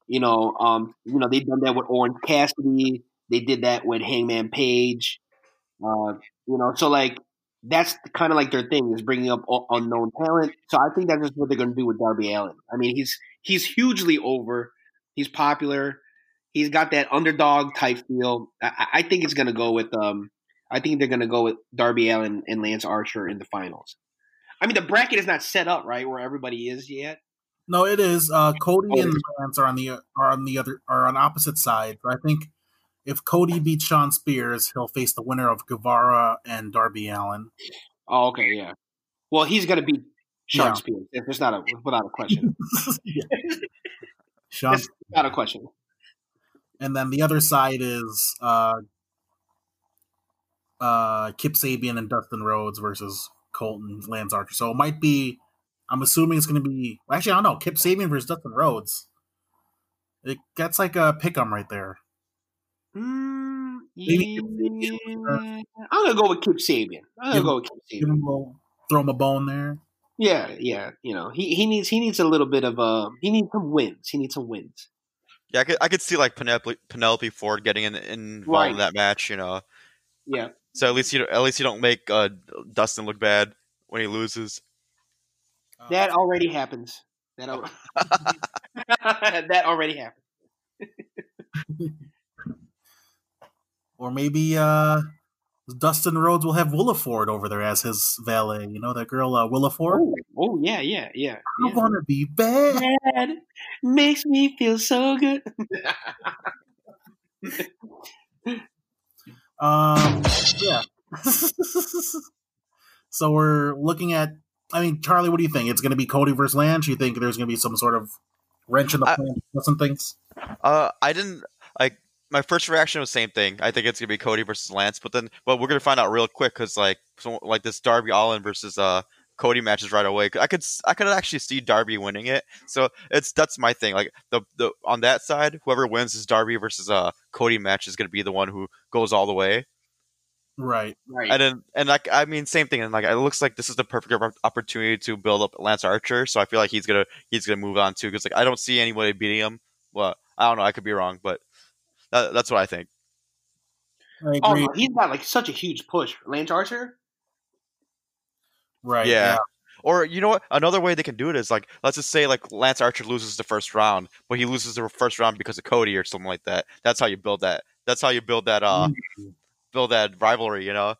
You know, um, you know they've done that with Orange Cassidy. They did that with Hangman Page. Uh, you know, so like that's kind of like their thing is bringing up unknown talent. So I think that's just what they're going to do with Darby Allin. I mean, he's he's hugely over. He's popular. He's got that underdog type feel. I, I think it's going to go with. Um, I think they're going to go with Darby Allin and Lance Archer in the finals. I mean, the bracket is not set up right where everybody is yet. No, it is. Uh, Cody Oh, and. Lance are on the are on the other are on opposite sides. I think if Cody beats Shawn Spears, he'll face the winner of Guevara and Darby Allin. Oh, okay, yeah. Well, he's going to beat Shawn Yeah. Spears. If it's not a without a question. (laughs) Shawn, not a question. and then the other side is uh, uh, Kip Sabian and Dustin Rhodes versus Colton Lance Archer. So it might be. I'm assuming it's going to be. Actually, I don't know. Kip Sabian versus Dustin Rhodes. It, gets like a pick 'em right there. Mm, Maybe yeah. I'm gonna go with Kip Sabian. I'm gonna Give- go with Kip Sabian. him a throw him a bone there. Yeah, yeah. You know, he, he needs he needs a little bit of um he needs some wins. He needs some wins. Yeah, I could, I could see like Penelope, Penelope Ford getting in, involved Right. in that match. You know, Yeah. So at least you at least you don't make uh, Dustin look bad when he loses. Uh, That already happens. That al- (laughs) (laughs) that already happened. (laughs) or maybe uh, Dustin Rhodes will have Willa Ford over there as his valet. You know that girl uh, Willa Ford. Oh, oh yeah, yeah, yeah. I yeah. want to be bad. Dad makes me feel so good. Um, yeah. (laughs) so we're looking at. I mean, Charlie, what do you think? It's going to be Cody versus Lance. You think there's going to be some sort of wrench in the plan, some things? Uh, I didn't like my first reaction was same thing. I think it's gonna be Cody versus Lance, but then but we're gonna find out real quick because like so, like this Darby Allin versus uh Cody matches right away. I could s- I could actually see Darby winning it. So it's that's my thing. Like the the on that side, whoever wins this Darby versus uh Cody match is gonna be the one who goes all the way. Right. right. And then and like I mean same thing. And like it looks like this is the perfect opportunity to build up Lance Archer. So I feel like he's gonna he's gonna move on too because like I don't see anybody beating him. Well, I don't know. I could be wrong, but that, that's what I think. I oh, agree. no, he's got like such a huge push. Lance Archer. Right. yeah. Or you know what? Another way they can do it is like let's just say like Lance Archer loses the first round, but he loses the first round because of Cody or something like that. That's how you build that. That's how you build that uh build that rivalry, you know?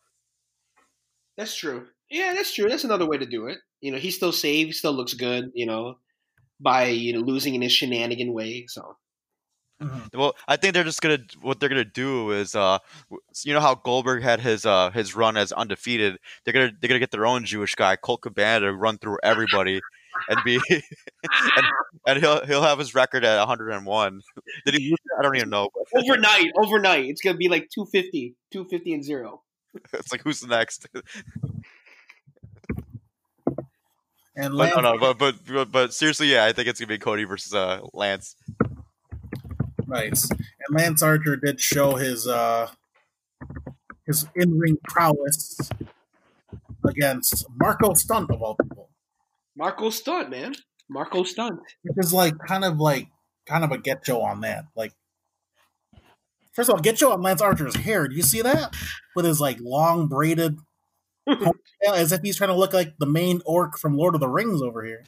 That's true. Yeah, that's true. That's another way to do it. You know, he still saved, he still looks good. You know, by you know losing in his shenanigan way. So Mhm. Well, I think they're just gonna what they're gonna do is uh you know how Goldberg had his uh his run as undefeated. They're gonna they're gonna get their own Jewish guy Colt Cabana to run through everybody and be (laughs) and, and he'll he'll have his record at 101. Did he? I don't even know. (laughs) overnight, overnight, it's gonna be like 250, 250 and zero. It's like who's the next? (laughs) And But Lance, no, no, but, but but but seriously, yeah, I think it's gonna be Cody versus uh Lance. Nice. And Lance Archer did show his uh his in ring prowess against Marko Stunt of all people. Marko Stunt, man. Marko Stunt. which is like kind of like kind of a get Joe on that. Like, first of all, get Joe on Lance Archer's hair. Do you see that with his like long braided (laughs) as if he's trying to look like the main orc from Lord of the Rings over here?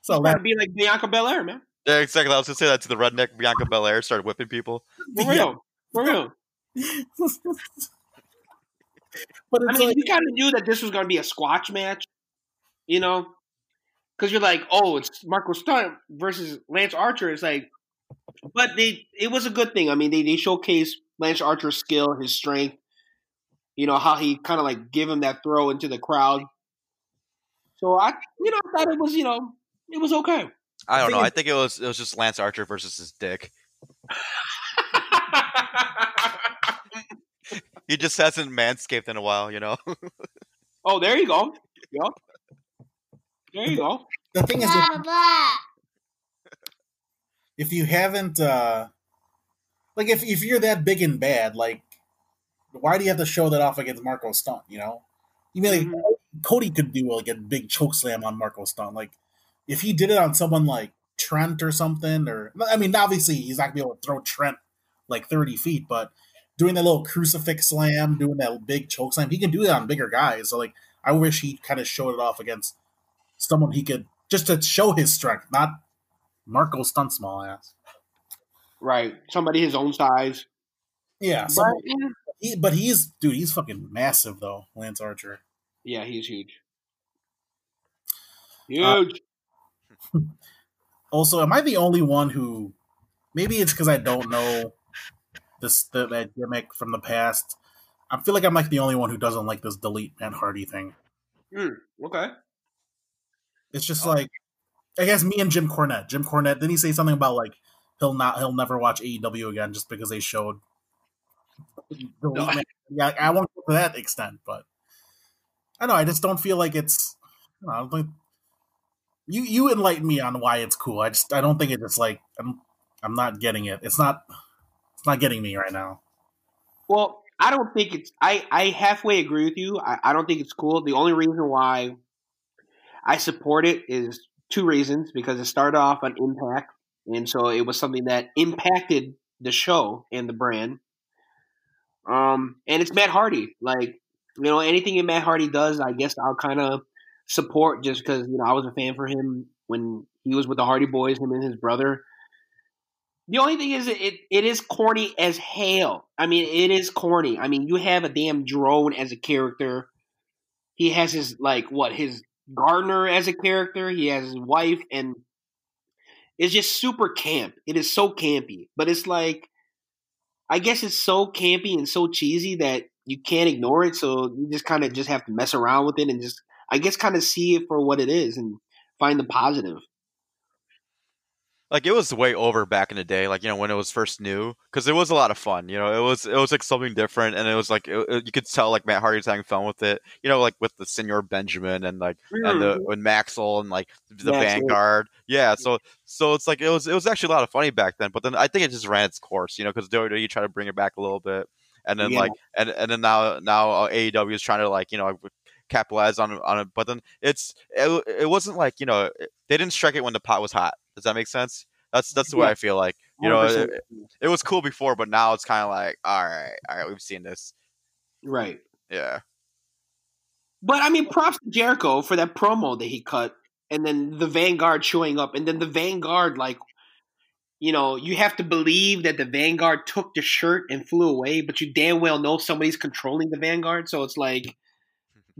So that would be like Bianca Belair, man. Yeah, exactly. I was gonna say that to the redneck Bianca Belair started whipping people. For Yeah. real. For real. (laughs) but I mean, like you kind of knew that this was going to be a squash match, you know, because you're like, oh, it's Marko Stunt versus Lance Archer. It's like, but they, it was a good thing. I mean, they they showcased Lance Archer's skill, his strength. You know how he kind of like give him that throw into the crowd. So I, you know, I thought it was, you know, it was okay. I don't think know. I think it was it was just Lance Archer versus his dick. (laughs) He just hasn't manscaped in a while, you know. oh, there you go. Yeah. There you go. the thing is, if you haven't, uh like if if you're that big and bad, like why do you have to show that off against Marko Stunt? You know, you mean like Mhm. Cody could do like a big choke slam on Marko Stunt. Like if he did it on someone like Trent or something, or I mean, obviously he's not gonna be able to throw Trent like thirty feet, but doing that little crucifix slam, doing that big choke slam, he can do that on bigger guys. So like, I wish he kind of showed it off against someone he could just to show his strength, not Marko Stunt small ass. Right. Somebody his own size. Yeah, But, he, but he's dude, he's fucking massive though, Lance Archer. yeah, he's huge. Uh, Huge. (laughs) Also, am I the only one who? Maybe it's because I don't know this the, that gimmick from the past. I feel like I'm like the only one who doesn't like this delete Matt Hardy thing. Hmm, okay. It's just like, I guess me and Jim Cornette. Jim Cornette. Didn't he say something about like he'll not he'll never watch AEW again just because they showed. Delete Matt- Yeah, I won't go to that extent, but I know I just don't feel like it's. I I don't think you you enlighten me on why it's cool. I just I don't think it's like I'm I'm not getting it. It's not it's not getting me right now. Well, I don't think it's. I I halfway agree with you. I, I don't think it's cool. The only reason why I support it is two reasons because it started off on Impact, and so it was something that impacted the show and the brand. Um, and it's Matt Hardy. Like you know, anything that Matt Hardy does, I guess I'll kind of support just because you know I was a fan for him when he was with the Hardy Boys, him and his brother. The only thing is, it it is corny as hell. I mean, it is corny. I mean, you have a damn drone as a character. He has his like what his gardener as a character. He has his wife, and it's just super camp. It is so campy, but it's like, I guess it's so campy and so cheesy that you can't ignore it. So you just kind of just have to mess around with it and just, I guess, kind of see it for what it is and find the positive. like it was way over back in the day like you know when it was first new because it was a lot of fun you know it was it was like something different and it was like it, it- you could tell like matt hardy was having fun with it you know like with the senor benjamin and like and the when maxwell and like the vanguard yeah so so it's like it was it was actually a lot of funny back then but then i think it just ran its course you know because WWE tried to bring it back a little bit and then Yeah. like and and then now now uh, aew is trying to like you know capitalize on on it but then it's it, it wasn't like you know they didn't strike it when the pot was hot does that make sense that's that's the way Yeah. i feel like you know 100%. it, it was cool before but now it's kind of like all right all right we've seen this right. yeah But I mean, props to Jericho for that promo that he cut, and then the Vanguard showing up, and then the Vanguard, like, you know, you have to believe that the Vanguard took the shirt and flew away, but you damn well know somebody's controlling the Vanguard, so it's like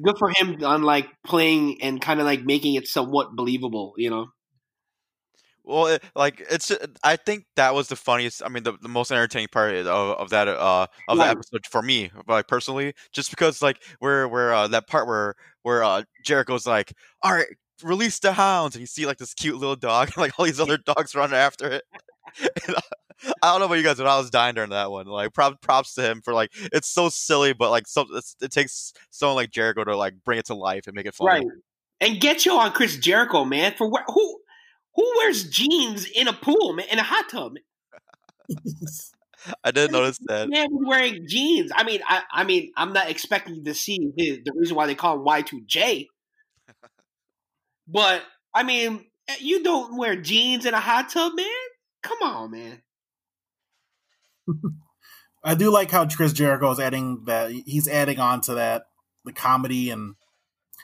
good for him on like playing and kind of like making it somewhat believable, you know. Well, it, like it's. I think that was the funniest. I mean, the, the most entertaining part of, of that uh of Right. that episode for me, like personally, just because like where where uh, that part where where uh, Jericho's like, all right, release the hounds, and you see like this cute little dog, (laughs) and like all these (laughs) other dogs running after it. (laughs) And, uh, I don't know about you guys, but I was dying during that one. Like, prop, props to him for like it's so silly, but like so it's, it takes someone like Jericho to like bring it to life and make it funny. Right. And get you on Chris Jericho, man. For where, who who wears jeans in a pool, man, in a hot tub? (laughs) I didn't notice that. Man was wearing jeans. I mean, I, I mean, I'm not expecting to see his, the reason why they call him Y2J. (laughs) But I mean, eh, you don't wear jeans in a hot tub, man. Come on, man. I do like how Chris Jericho is adding that he's adding on to that the comedy and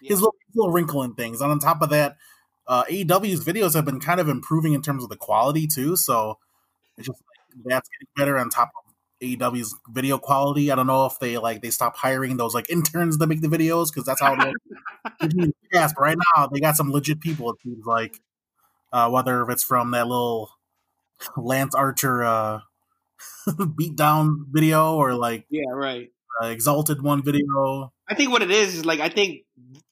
his little, little wrinkle in things. And on top of that, uh, AEW's videos have been kind of improving in terms of the quality too. So it's just like that's getting better on top of AEW's video quality. I don't know if they like they stop hiring those like interns to make the videos because that's how it was in. But right now they got some legit people. It seems like uh, whether it's from that little Lance Archer uh, (laughs) beatdown video or like Yeah, right. uh, Exalted one video. I think what it is is like I think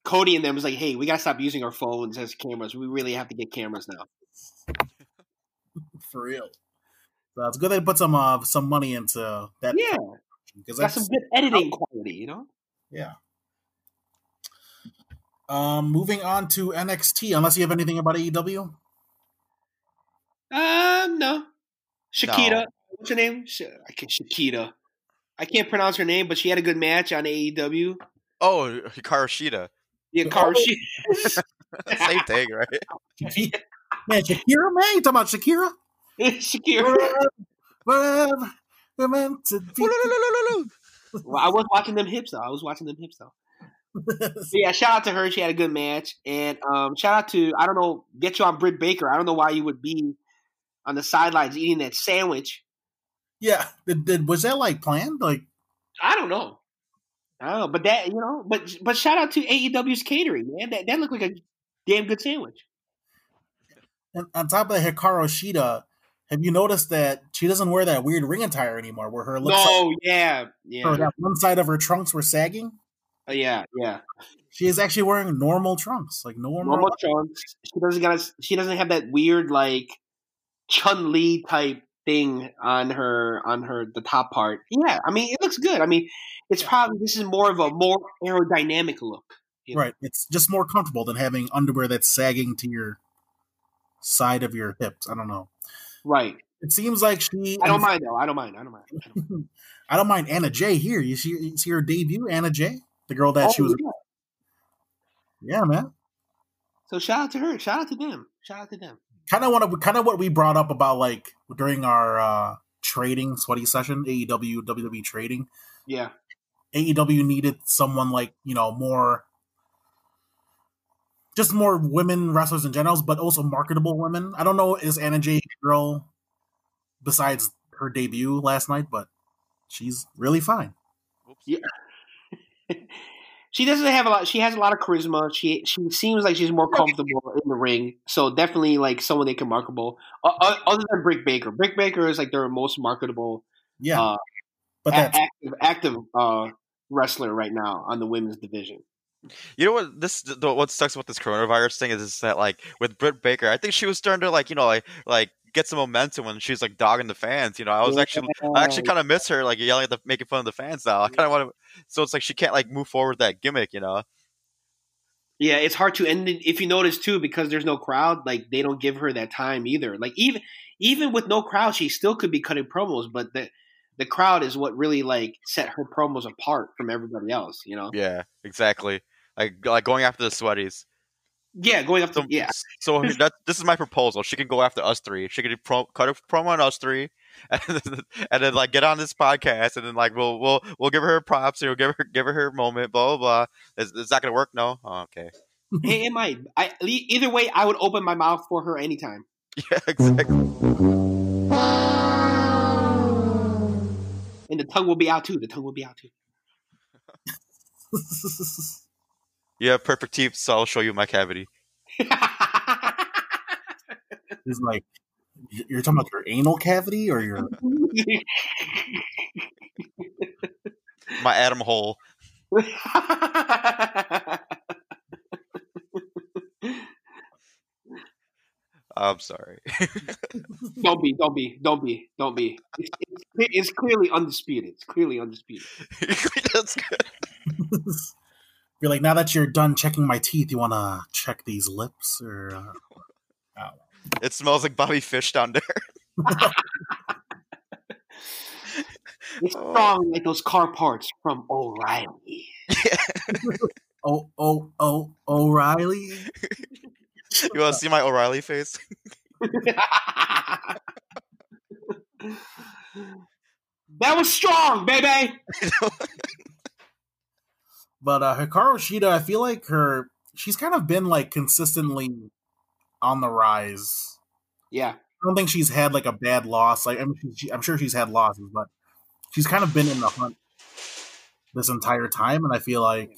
Cody and them was like, hey, we gotta stop using our phones as cameras. We really have to get cameras now. (laughs) For real. So it's good they put some uh, some money into that. Yeah, because got that's some good editing quality, you know. yeah. Um, moving on to NXT. Unless you have anything about AEW. Um, no. Shakira. No. What's her name? I can't Shakira. I can't pronounce her name, but she had a good match on AEW. Oh, Hikaru Shida. Yeah, Hikaru Shida. (laughs) Same thing, right? (laughs) Man, Shakira, man, you talking about Shakira? (laughs) Shakira. Whatever, we're meant to be. well, I was watching them hips though. I was watching them hips though. yeah, shout out to her. She had a good match, and um, shout out to I don't know, get you on Britt Baker. I don't know why you would be on the sidelines eating that sandwich. Yeah, did, did was that like planned? Like, I don't know. I don't know, but that you know, but but shout out to AEW's catering, man. That that looked like a damn good sandwich. And on top of the Hikaru Shida, have you noticed that she doesn't wear that weird ring attire anymore, where her looks no, like, yeah, yeah, her, one side of her trunks were sagging. Uh, yeah, yeah. She is actually wearing normal trunks, like normal, normal trunks. She doesn't got. She doesn't have that weird like Chun Li type thing on her on her the top part. Yeah, I mean it looks good. I mean it's probably this is more of a more aerodynamic look. You know? Right. It's just more comfortable than having underwear that's sagging to your side of your hips. I don't know. Right. It seems like she. I don't mind though. I don't mind. I don't mind. I don't mind, (laughs) I don't mind Anna Jay here. You see, you see her debut, Anna Jay, the girl that oh, she was. Yeah. yeah, man. So shout out to her. Shout out to them. Shout out to them kind of what kind of what we brought up about like during our uh trading sweaty session, AEW WWE trading. Yeah. AEW needed someone like, you know, more just more women wrestlers in general, but also marketable women. I don't know is Anna Jay girl besides her debut last night, but she's really fine. Yeah. (laughs) she doesn't have a lot. She has a lot of charisma. She she seems like she's more comfortable in the ring. So definitely like someone they can marketable. Uh, other than Britt Baker, Britt Baker is like their most marketable. Yeah, uh, but that's... active active uh, wrestler right now on the women's division. You know what this the, what sucks about this coronavirus thing is, is that like with Britt Baker, I think she was starting to like you know like like get some momentum when she's like dogging the fans. You know, I was actually I actually kind of miss her like yelling at the making fun of the fans now. I kind of want to. So it's like she can't like move forward that gimmick. You know. Yeah, it's hard to. And if you notice too, because there's no crowd, like they don't give her that time either. Like even even with no crowd, she still could be cutting promos, but the the crowd is what really like set her promos apart from everybody else. You know. Yeah, exactly. Like like going after the sweaties. Yeah, going after so, yeah. So that this is my proposal. She can go after us three. She can pro, cut a promo on us three, (laughs) and then, and then like get on this podcast, and then like we'll we'll we'll give her props, or we'll give her give her her moment. Blah blah blah. Is, is that gonna work? No. Oh, okay. hey, it might. I either way, I would open my mouth for her anytime. (laughs) Yeah, exactly. And the tongue will be out too. The tongue will be out too. (laughs) You have perfect teeth, so I'll show you my cavity. (laughs) It's like you're talking about your anal cavity or your (laughs) my atom hole. (laughs) I'm sorry. don't be, don't be, don't be, don't be. It's, it's, it's clearly undisputed. It's clearly undisputed. That's good. You're like, now that you're done checking my teeth, you want to check these lips, or uh, (laughs) it smells like Bobby Fish down there. it's (laughs) strong like those car parts from O'Reilly. (laughs) oh, oh, oh, O'Reilly. You want to see my O'Reilly face? that was strong, baby. But uh, Hikaru Shida, I feel like her she's kind of been like consistently on the rise. Yeah, I don't think she's had like a bad loss. Like I'm, she, I'm sure she's had losses, but she's kind of been in the hunt this entire time, and I feel like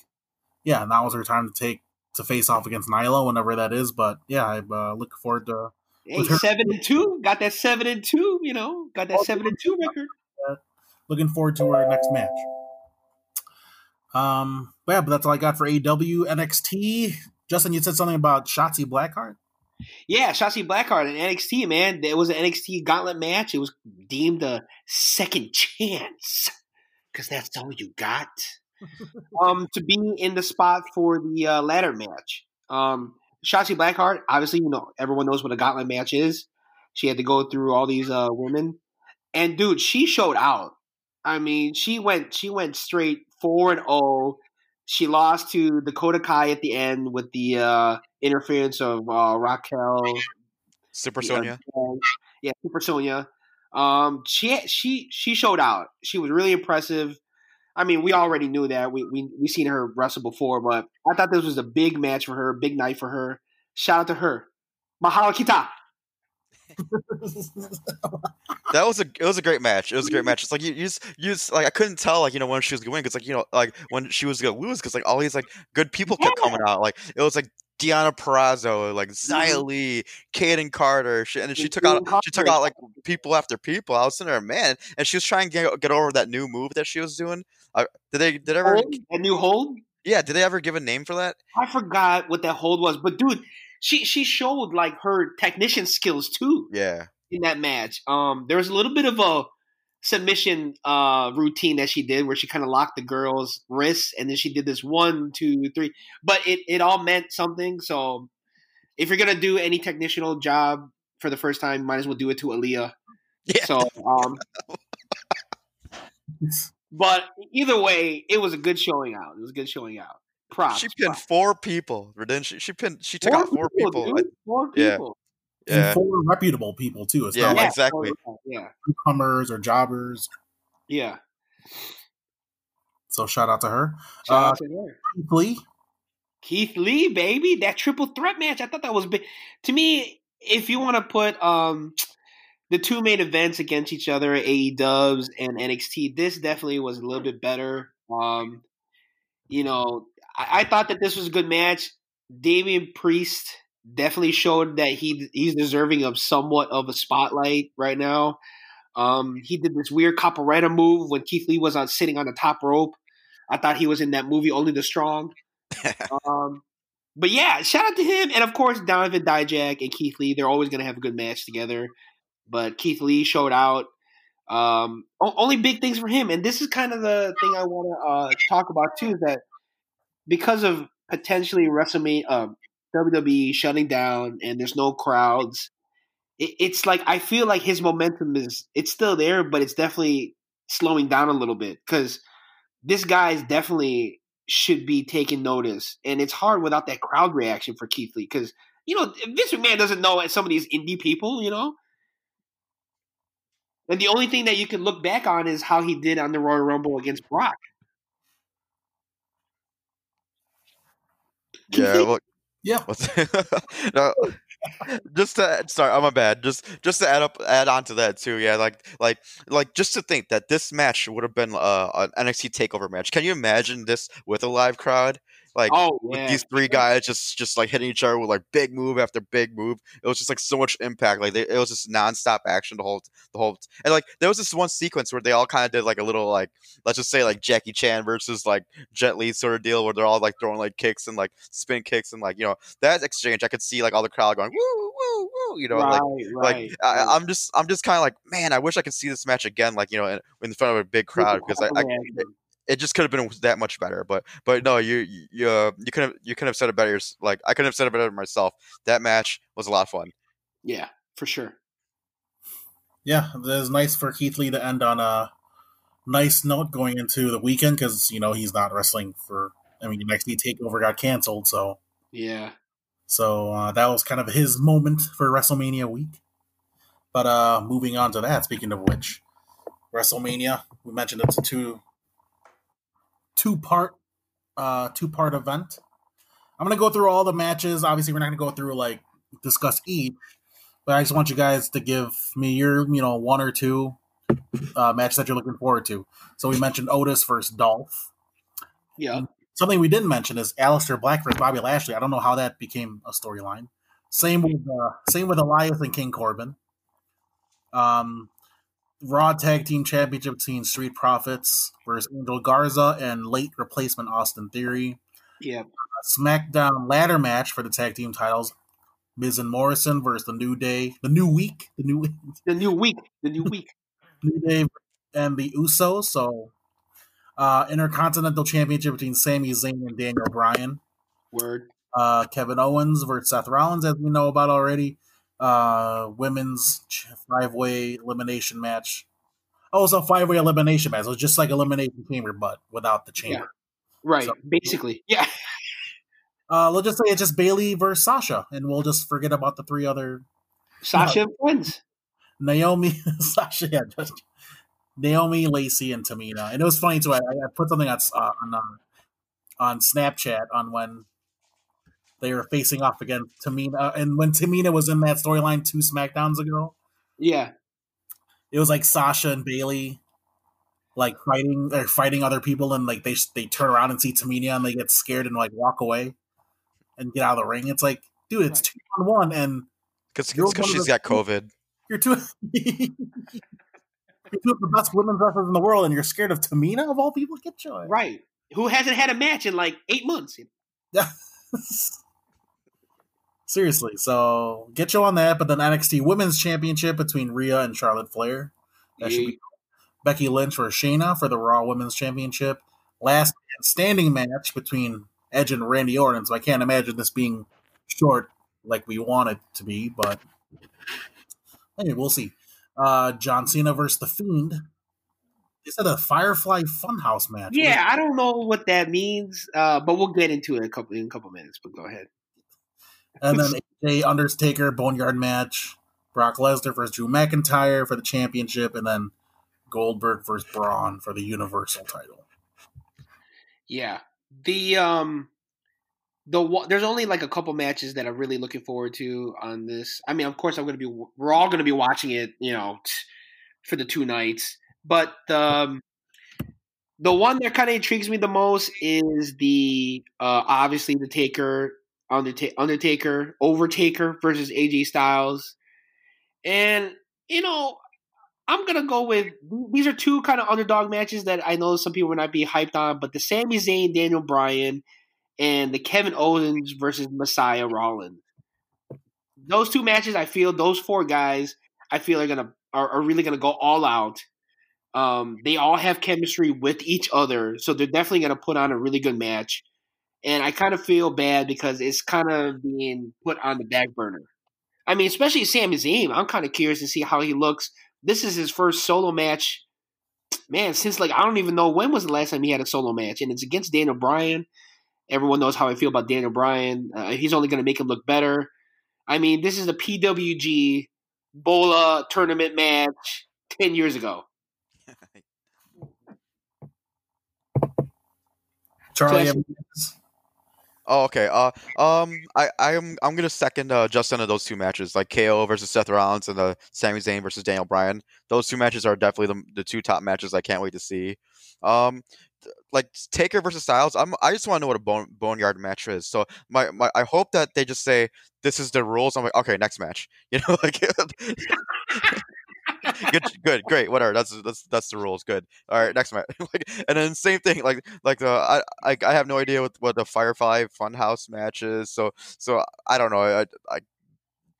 yeah, now was her time to take to face off against Nyla whenever that is. But yeah, I uh, look forward to. Hey, seven and two, got that seven and two. You know, got that seven and two record. Looking forward to her next match. Um, but yeah, but that's all I got for AW NXT. Justin, you said something about Shotzi Blackheart. Yeah, Shotzi Blackheart in NXT, man. It was an NXT gauntlet match. It was deemed a second chance because that's all you got. (laughs) um, to be in the spot for the uh, ladder match. Um, Shotzi Blackheart, obviously, you know everyone knows what a gauntlet match is. She had to go through all these uh, women, and dude, she showed out. I mean, she went she went straight four and zero. She lost to Dakota Kai at the end with the uh, interference of uh, Raquel Super Sonya. yeah, Super Sonya. Um, she she she showed out. She was really impressive. I mean, we already knew that. We we we seen her wrestle before, but I thought this was a big match for her, big night for her. Shout out to her. Mahalo kita. (laughs) That was a it was a great match. It was a great match. It's like you, you just you just like I couldn't tell like you know when she was going because like you know like when she was gonna lose because like all these like good people kept coming out. Like it was like Deonna Purrazzo, like Xia Li, Kayden Carter, she, and then she took out she took out like people after people. I was sitting there, man, and she was trying to get, get over that new move that she was doing. Uh, did they did ever? Hold, that new hold. Yeah, did they ever give a name for that? I forgot what that hold was, but dude, she she showed like her technician skills too Yeah, in that match. Um, there was a little bit of a submission uh routine that she did where she kind of locked the girl's wrists and then she did this one two three but it, it all meant something. So if you're gonna do any technical job for the first time might as well do it to Aliyah. Yeah. so um (laughs) but either way it was a good showing out. It was a good showing out props she pinned props. four people, didn't she? She pinned. She took out four people. dude. I- four yeah. people and yeah, four reputable people too. It's Yeah, not like exactly. yeah newcomers or jobbers. yeah So shout out to her. Shout Uh, out to her. Keith Lee, Keith Lee, baby, that triple threat match. I thought that was big. To me, if you want to put um the two main events against each other, AE Dubs and NXT, this definitely was a little bit better. Um, you know, I, I thought that this was a good match. Damian Priest definitely showed that he he's deserving of somewhat of a spotlight right now. Um, he did this weird capoeira move when Keith Lee was on sitting on the top rope. I thought he was in that movie Only the Strong. (laughs) Um, but yeah, shout out to him, and of course Donovan Dijak and Keith Lee. They're always going to have a good match together. But Keith Lee showed out. Um, only big things for him, and this is kind of the thing I want to uh, talk about too. Is that because of potentially WrestleMania, uh, WWE shutting down, and there's no crowds, it, it's like I feel like his momentum is it's still there, but it's definitely slowing down a little bit because this guy is definitely should be taking notice, and it's hard without that crowd reaction for Keith Lee because you know Vince McMahon doesn't know some of these indie people, you know. And the only thing that you can look back on is how he did on the Royal Rumble against Brock. Yeah. (laughs) Well, Yeah. (laughs) No, just to sorry, I'm a bad. Just just to add up add on to that too. Yeah, like like like just to think that this match would have been uh, an NXT takeover match. Can you imagine this with a live crowd? Like Oh with yeah, these three guys just just like hitting each other with like big move after big move. It was just like so much impact. Like they, it was just nonstop action the whole the whole and like there was this one sequence where they all kind of did like a little like let's just say like Jackie Chan versus like Jet Li sort of deal where they're all like throwing like kicks and like spin kicks and like you know that exchange. I could see like all the crowd going woo woo woo. You know right, like right. like I, I'm just I'm just kind of like man I wish I could see this match again like you know in, in front of a big crowd because I, I it, it just could have been that much better but but no you you you, uh, you could have you could have said it better like I could have said it better myself that match was a lot of fun yeah, for sure. Yeah, it was nice for Keith Lee to end on a nice note going into the weekend because you know he's not wrestling for. I mean, NXT Takeover got canceled, so Yeah, so uh, that was kind of his moment for WrestleMania week. But uh moving on to that, speaking of which, WrestleMania, we mentioned it's a two two part uh two part event. I'm gonna go through all the matches. Obviously, we're not gonna go through like discuss each, but I just want you guys to give me your you know one or two uh matches that you're looking forward to. So we mentioned Otis versus Dolph. yeah. Something we didn't mention is Aleister Black versus Bobby Lashley. I don't know how that became a storyline. Same with uh, same with Elias and King Corbin. Um, Raw Tag Team Championship between Street Profits versus Angel Garza and late replacement Austin Theory. Yeah, SmackDown ladder match for the tag team titles. Miz and Morrison versus the New Day, the New Week, the New (laughs) the new week, the new week. (laughs) New Day and the Usos. So, uh, Intercontinental Championship between Sami Zayn and Daniel Bryan. Word. Uh, Kevin Owens versus Seth Rollins, as we know about already. Uh, women's five way elimination match. Oh, it's a five way elimination match. It was just like elimination chamber, but without the chamber. Right, So- basically. (laughs) Yeah. Uh, let's just say it's just Bayley versus Sasha, and we'll just forget about the three other Sasha and friends. Naomi, (laughs) Sasha, yeah, just Naomi, Lacey, and Tamina. And it was funny too. I, I put something on uh, on uh, on Snapchat on when they were facing off against Tamina, and when Tamina was in that storyline two Smackdowns ago, Yeah. it was like Sasha and Bayley like fighting or fighting other people, and like they they turn around and see Tamina, and they get scared and like walk away and get out of the ring. It's like, dude, it's two on one, and Because You're one of she's the- got COVID. you're two. (laughs) you're two of the best women's wrestlers in the world, and you're scared of Tamina of all people. Get joy, Right. Who hasn't had a match in like eight months? (laughs) Yeah. Seriously, so get you on that. But then NXT Women's Championship between Rhea and Charlotte Flair. That should be Becky Lynch or Shayna for the Raw Women's Championship. Last standing match between Edge and Randy Orton. So I can't imagine this being short like we want it to be, but anyway, we'll see. Uh, John Cena versus The Fiend. They said a Firefly Funhouse match. Yeah, I don't know what that means, uh, but we'll get into it in a couple in a couple minutes. But go ahead. And then AJ Undertaker Boneyard match. Brock Lesnar versus Drew McIntyre for the championship, and then Goldberg versus Braun for the Universal title. Yeah, the um, the there's only like a couple matches that I'm really looking forward to on this. I mean, of course, I'm gonna be we're all gonna be watching it, you know, t- for the two nights. But the um, the one that kind of intrigues me the most is the uh obviously the Taker Undertaker, Undertaker Overtaker versus AJ Styles, and you know. I'm gonna go with these are two kind of underdog matches that I know some people would not be hyped on, but the Sami Zayn, Daniel Bryan, and the Kevin Owens versus Messiah Rollins. Those two matches, I feel those four guys, I feel are gonna are, are really gonna go all out. Um, they all have chemistry with each other, so they're definitely gonna put on a really good match. And I kind of feel bad because it's kind of being put on the back burner. I mean, especially Sami Zayn. I'm kind of curious to see how he looks. This is his first solo match, man. Since like I don't even know when was the last time he had a solo match, and it's against Daniel Bryan. Everyone knows how I feel about Daniel Bryan. Uh, he's only going to make him look better. I mean, this is a PWG Bola tournament match ten years ago. (laughs) Charlie, Classic. Oh, okay. Uh, um, I, I'm, I'm gonna second uh, Justin of those two matches, like KO versus Seth Rollins and the Sami Zayn versus Daniel Bryan. Those two matches are definitely the, the two top matches I can't wait to see. Um, th- like Taker versus Styles, I'm, I just want to know what a bone, boneyard match is. So my, my, I hope that they just say this is the rules. I'm like, okay, next match. (laughs) You know, like. (laughs) (laughs) (laughs) good, good, great, whatever. That's that's that's the rules. Good. All right, next match. (laughs) like, and then same thing. Like like the I I, I have no idea what, what the Firefly Funhouse match is. So so I don't know. I, I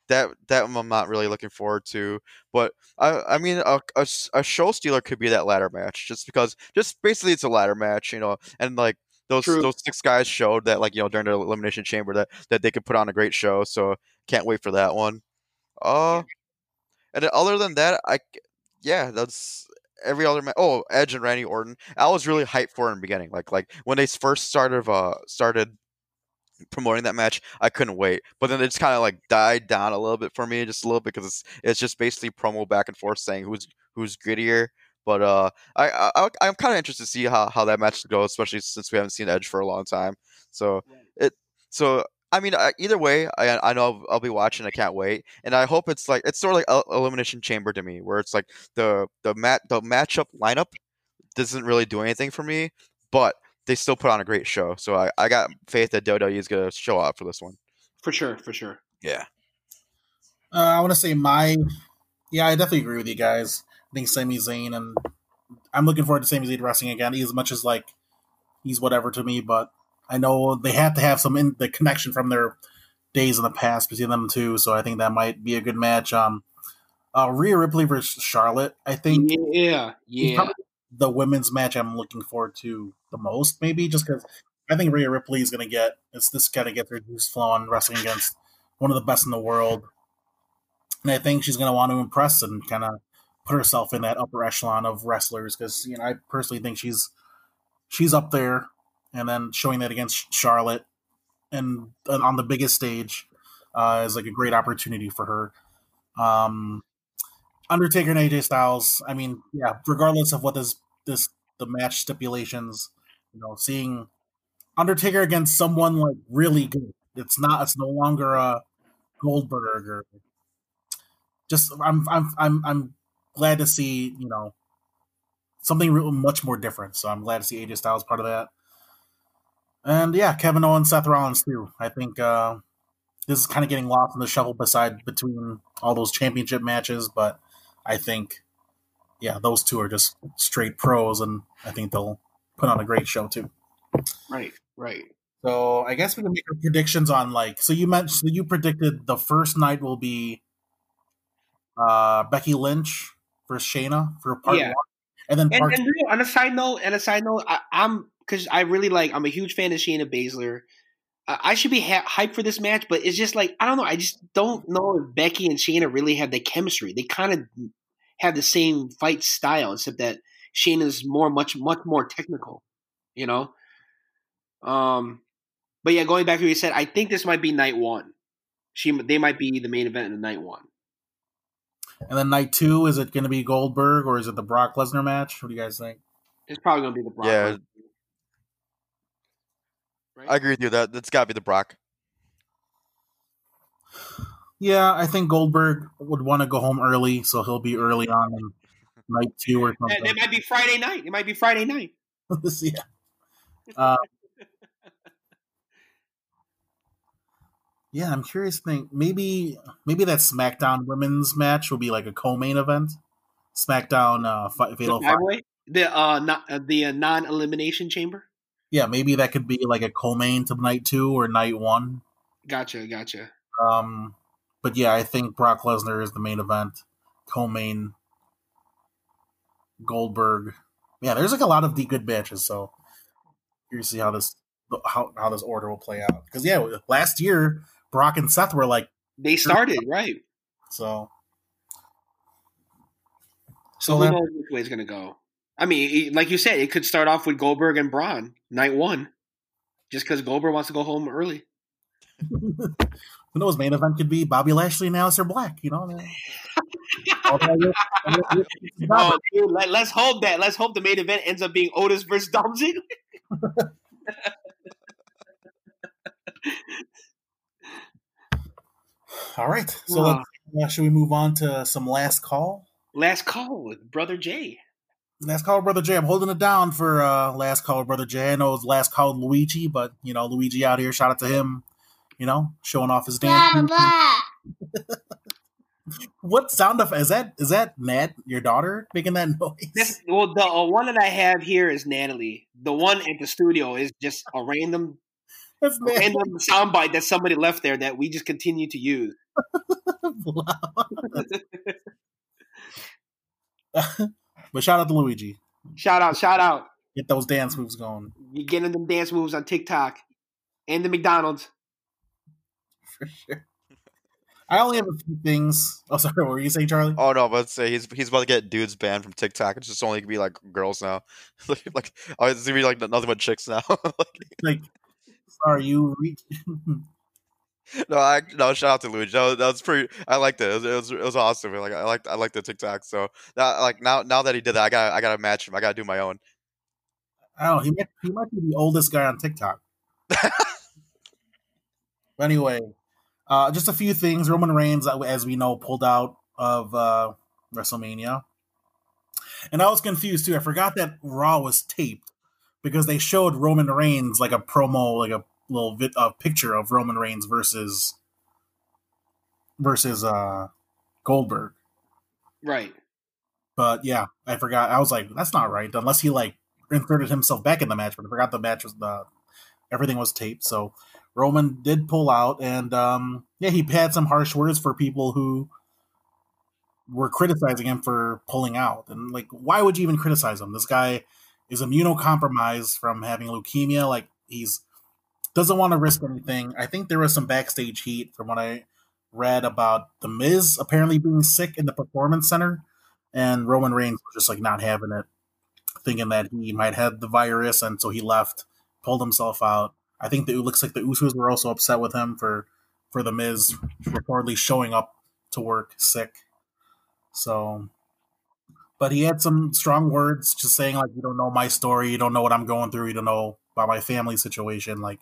that that one I'm not really looking forward to. But I I mean a a show stealer could be that ladder match just because just basically it's a ladder match, you know, and like. Those, True. those six guys showed that like you know during the elimination chamber that, that they could put on a great show so can't wait for that one uh and other than that, I yeah, that's every other ma- oh Edge and Randy Orton. I was really hyped for in the beginning, like like when they first started uh started promoting that match, I couldn't wait. But then it just kind of like died down a little bit for me, just a little bit because it's it's just basically promo back and forth saying who's who's grittier. But uh, I, I I'm kind of interested to see how how that match goes, especially since we haven't seen Edge for a long time. So it so I mean, either way, I I know I'll, I'll be watching. I can't wait, and I hope it's like it's sort of like El- Elimination Chamber to me, where it's like the the mat the matchup lineup doesn't really do anything for me, but they still put on a great show. So I, I got faith that WWE is gonna show up for this one. For sure, for sure. Yeah. Uh, I want to say my, yeah, I definitely agree with you guys. I think Sami Zayn and I'm looking forward to Sami Zayn wrestling again. As much as like he's whatever to me, but I know they have to have some in the connection from their days in the past between them two. So I think that might be a good match. Um, uh, Rhea Ripley versus Charlotte. I think Yeah, yeah. the women's match I'm looking forward to the most. Maybe just because I think Rhea Ripley is going to get it's this kind of get their juice flowing wrestling against one of the best in the world. and I think she's going to want to impress and kind of put herself in that upper echelon of wrestlers because you know I personally think she's she's up there, and then showing that against Charlotte and, and on the biggest stage uh, is like a great opportunity for her. Um, Undertaker and AJ Styles. I mean, yeah, regardless of what this this the match stipulations, you know, seeing Undertaker against someone like really good. It's not. It's no longer a Goldberg or just. I'm. I'm. I'm. I'm glad to see. You know, something much more different. So I'm glad to see AJ Styles part of that. And yeah, Kevin Owens, Seth Rollins too. I think uh, this is kind of getting lost in the shuffle beside between all those championship matches, but I think yeah, those two are just straight pros, and I think they'll put on a great show too. Right, right. So I guess we can make our predictions on like. So you mentioned so you predicted the first night will be uh Becky Lynch versus Shayna for part Yeah. one, and then And, part and know, on a side note, and a side note, I, I'm because I really like. I'm a huge fan of Shayna Baszler. I, I should be ha- hyped for this match, but it's just like I don't know. I just don't know if Becky and Shayna really have the chemistry. They kind of have the same fight style, except that Shayna's more, much, much more technical. You know. Um, but yeah, going back to what you said, I think this might be night one. She, they might be the main event in the night one. and then night two is it going to be Goldberg or is it the Brock Lesnar match? What do you guys think? It's probably gonna be the Brock. Yeah. Lesnar. Right? I agree with you. That that's got to be the Brock. Yeah, I think Goldberg would want to go home early, so he'll be early on in night two or something. it might be Friday night. It might be Friday night. (laughs) yeah. Uh, yeah, I'm curious. Think maybe maybe that SmackDown women's match will be like a co-main event. SmackDown uh, Fi- Fatal The Five. five-way? The uh, not, uh, the uh, non-elimination chamber. Yeah, maybe that could be like a co-main to night two or night one. Gotcha, gotcha. Um, but yeah, I think Brock Lesnar is the main event. Co-main Goldberg. Yeah, there's like a lot of the good matches. So you see how this how how this order will play out. Because yeah, last year Brock and Seth were like They started right. so. So So who that- knows which way it's gonna go? I mean, like you said, it could start off with Goldberg and Braun night one, just because Goldberg wants to go home early. (laughs) Who knows? Main event could be Bobby Lashley and Aleister Black. You know. Although- Oh, dude, let, us hope that. Let's hope the main event ends up being Otis versus Dolph (laughs) (laughs) All right. So let's, uh, should we move on to some last call? Last call with Brother Jay. Last call, brother Jay. I'm holding it down for uh, last call, brother Jay. I know it's last call, Luigi, but you know Luigi out here. Shout out to him. You know, showing off his dance. (laughs) what sound of is that? Is that Nat, your daughter, making that (laughs) noise? This, well, the uh, one that I have here is Natalie. The one at the studio is just a random, That's Nat. random soundbite that somebody left there that we just continue to use. (laughs) but shout out to Luigi. Shout out, shout out. Get those dance moves going. You're getting them dance moves on TikTok and the McDonald's. For sure. I only have a few things. Oh, (laughs) sorry. What were you saying, Charlie? Oh no, but say he's he's about to get dudes banned from TikTok. It's just only gonna be like girls now. (laughs) like, like oh, it's gonna be like nothing but chicks now. (laughs) like, Like, sorry, you reach. (laughs) no, I no. Shout out to Luigi. That was, that was pretty. I liked it. It was, it was it was awesome. Like I liked I liked the TikTok. So that, like now now that he did that, I got I got to match him. I got to do my own. I don't know. He might, he might be the oldest guy on TikTok. (laughs) but anyway, uh, just a few things. Roman Reigns, uh, as we know, pulled out of uh, WrestleMania. And I was confused too. I forgot that Raw was taped because they showed Roman Reigns like a promo, like a little vid- uh, picture of Roman Reigns versus versus uh, Goldberg. Right. But yeah, I forgot. I was like, that's not right. Unless he like inserted himself back in the match, but I forgot the match was the everything was taped. So Roman did pull out, and um, yeah, he had some harsh words for people who were criticizing him for pulling out. And like, why would you even criticize him? This guy is immunocompromised from having leukemia. Like, he's doesn't want to risk anything. I think there was some backstage heat from what I read about the Miz apparently being sick in the Performance Center, and Roman Reigns was just like not having it, thinking that he might have the virus, and so he left, pulled himself out. I think that it looks like the Usos were also upset with him for for the Miz reportedly showing up to work sick. So, but he had some strong words, just saying like, "You don't know my story. You don't know what I'm going through. You don't know about my family situation." Like,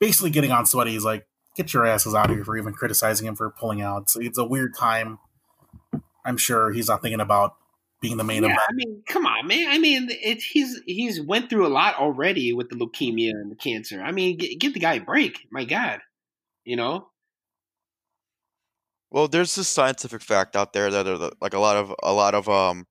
basically getting on sweaty. He's like, "Get your asses out of here for even criticizing him for pulling out." So it's a weird time. I'm sure he's not thinking about being the main yeah, event. I mean, come on, man. I mean, it, he's he's went through a lot already with the leukemia and the cancer. I mean, g- give the guy a break. My God, you know. Well, there's this scientific fact out there that are, like a lot of a lot of um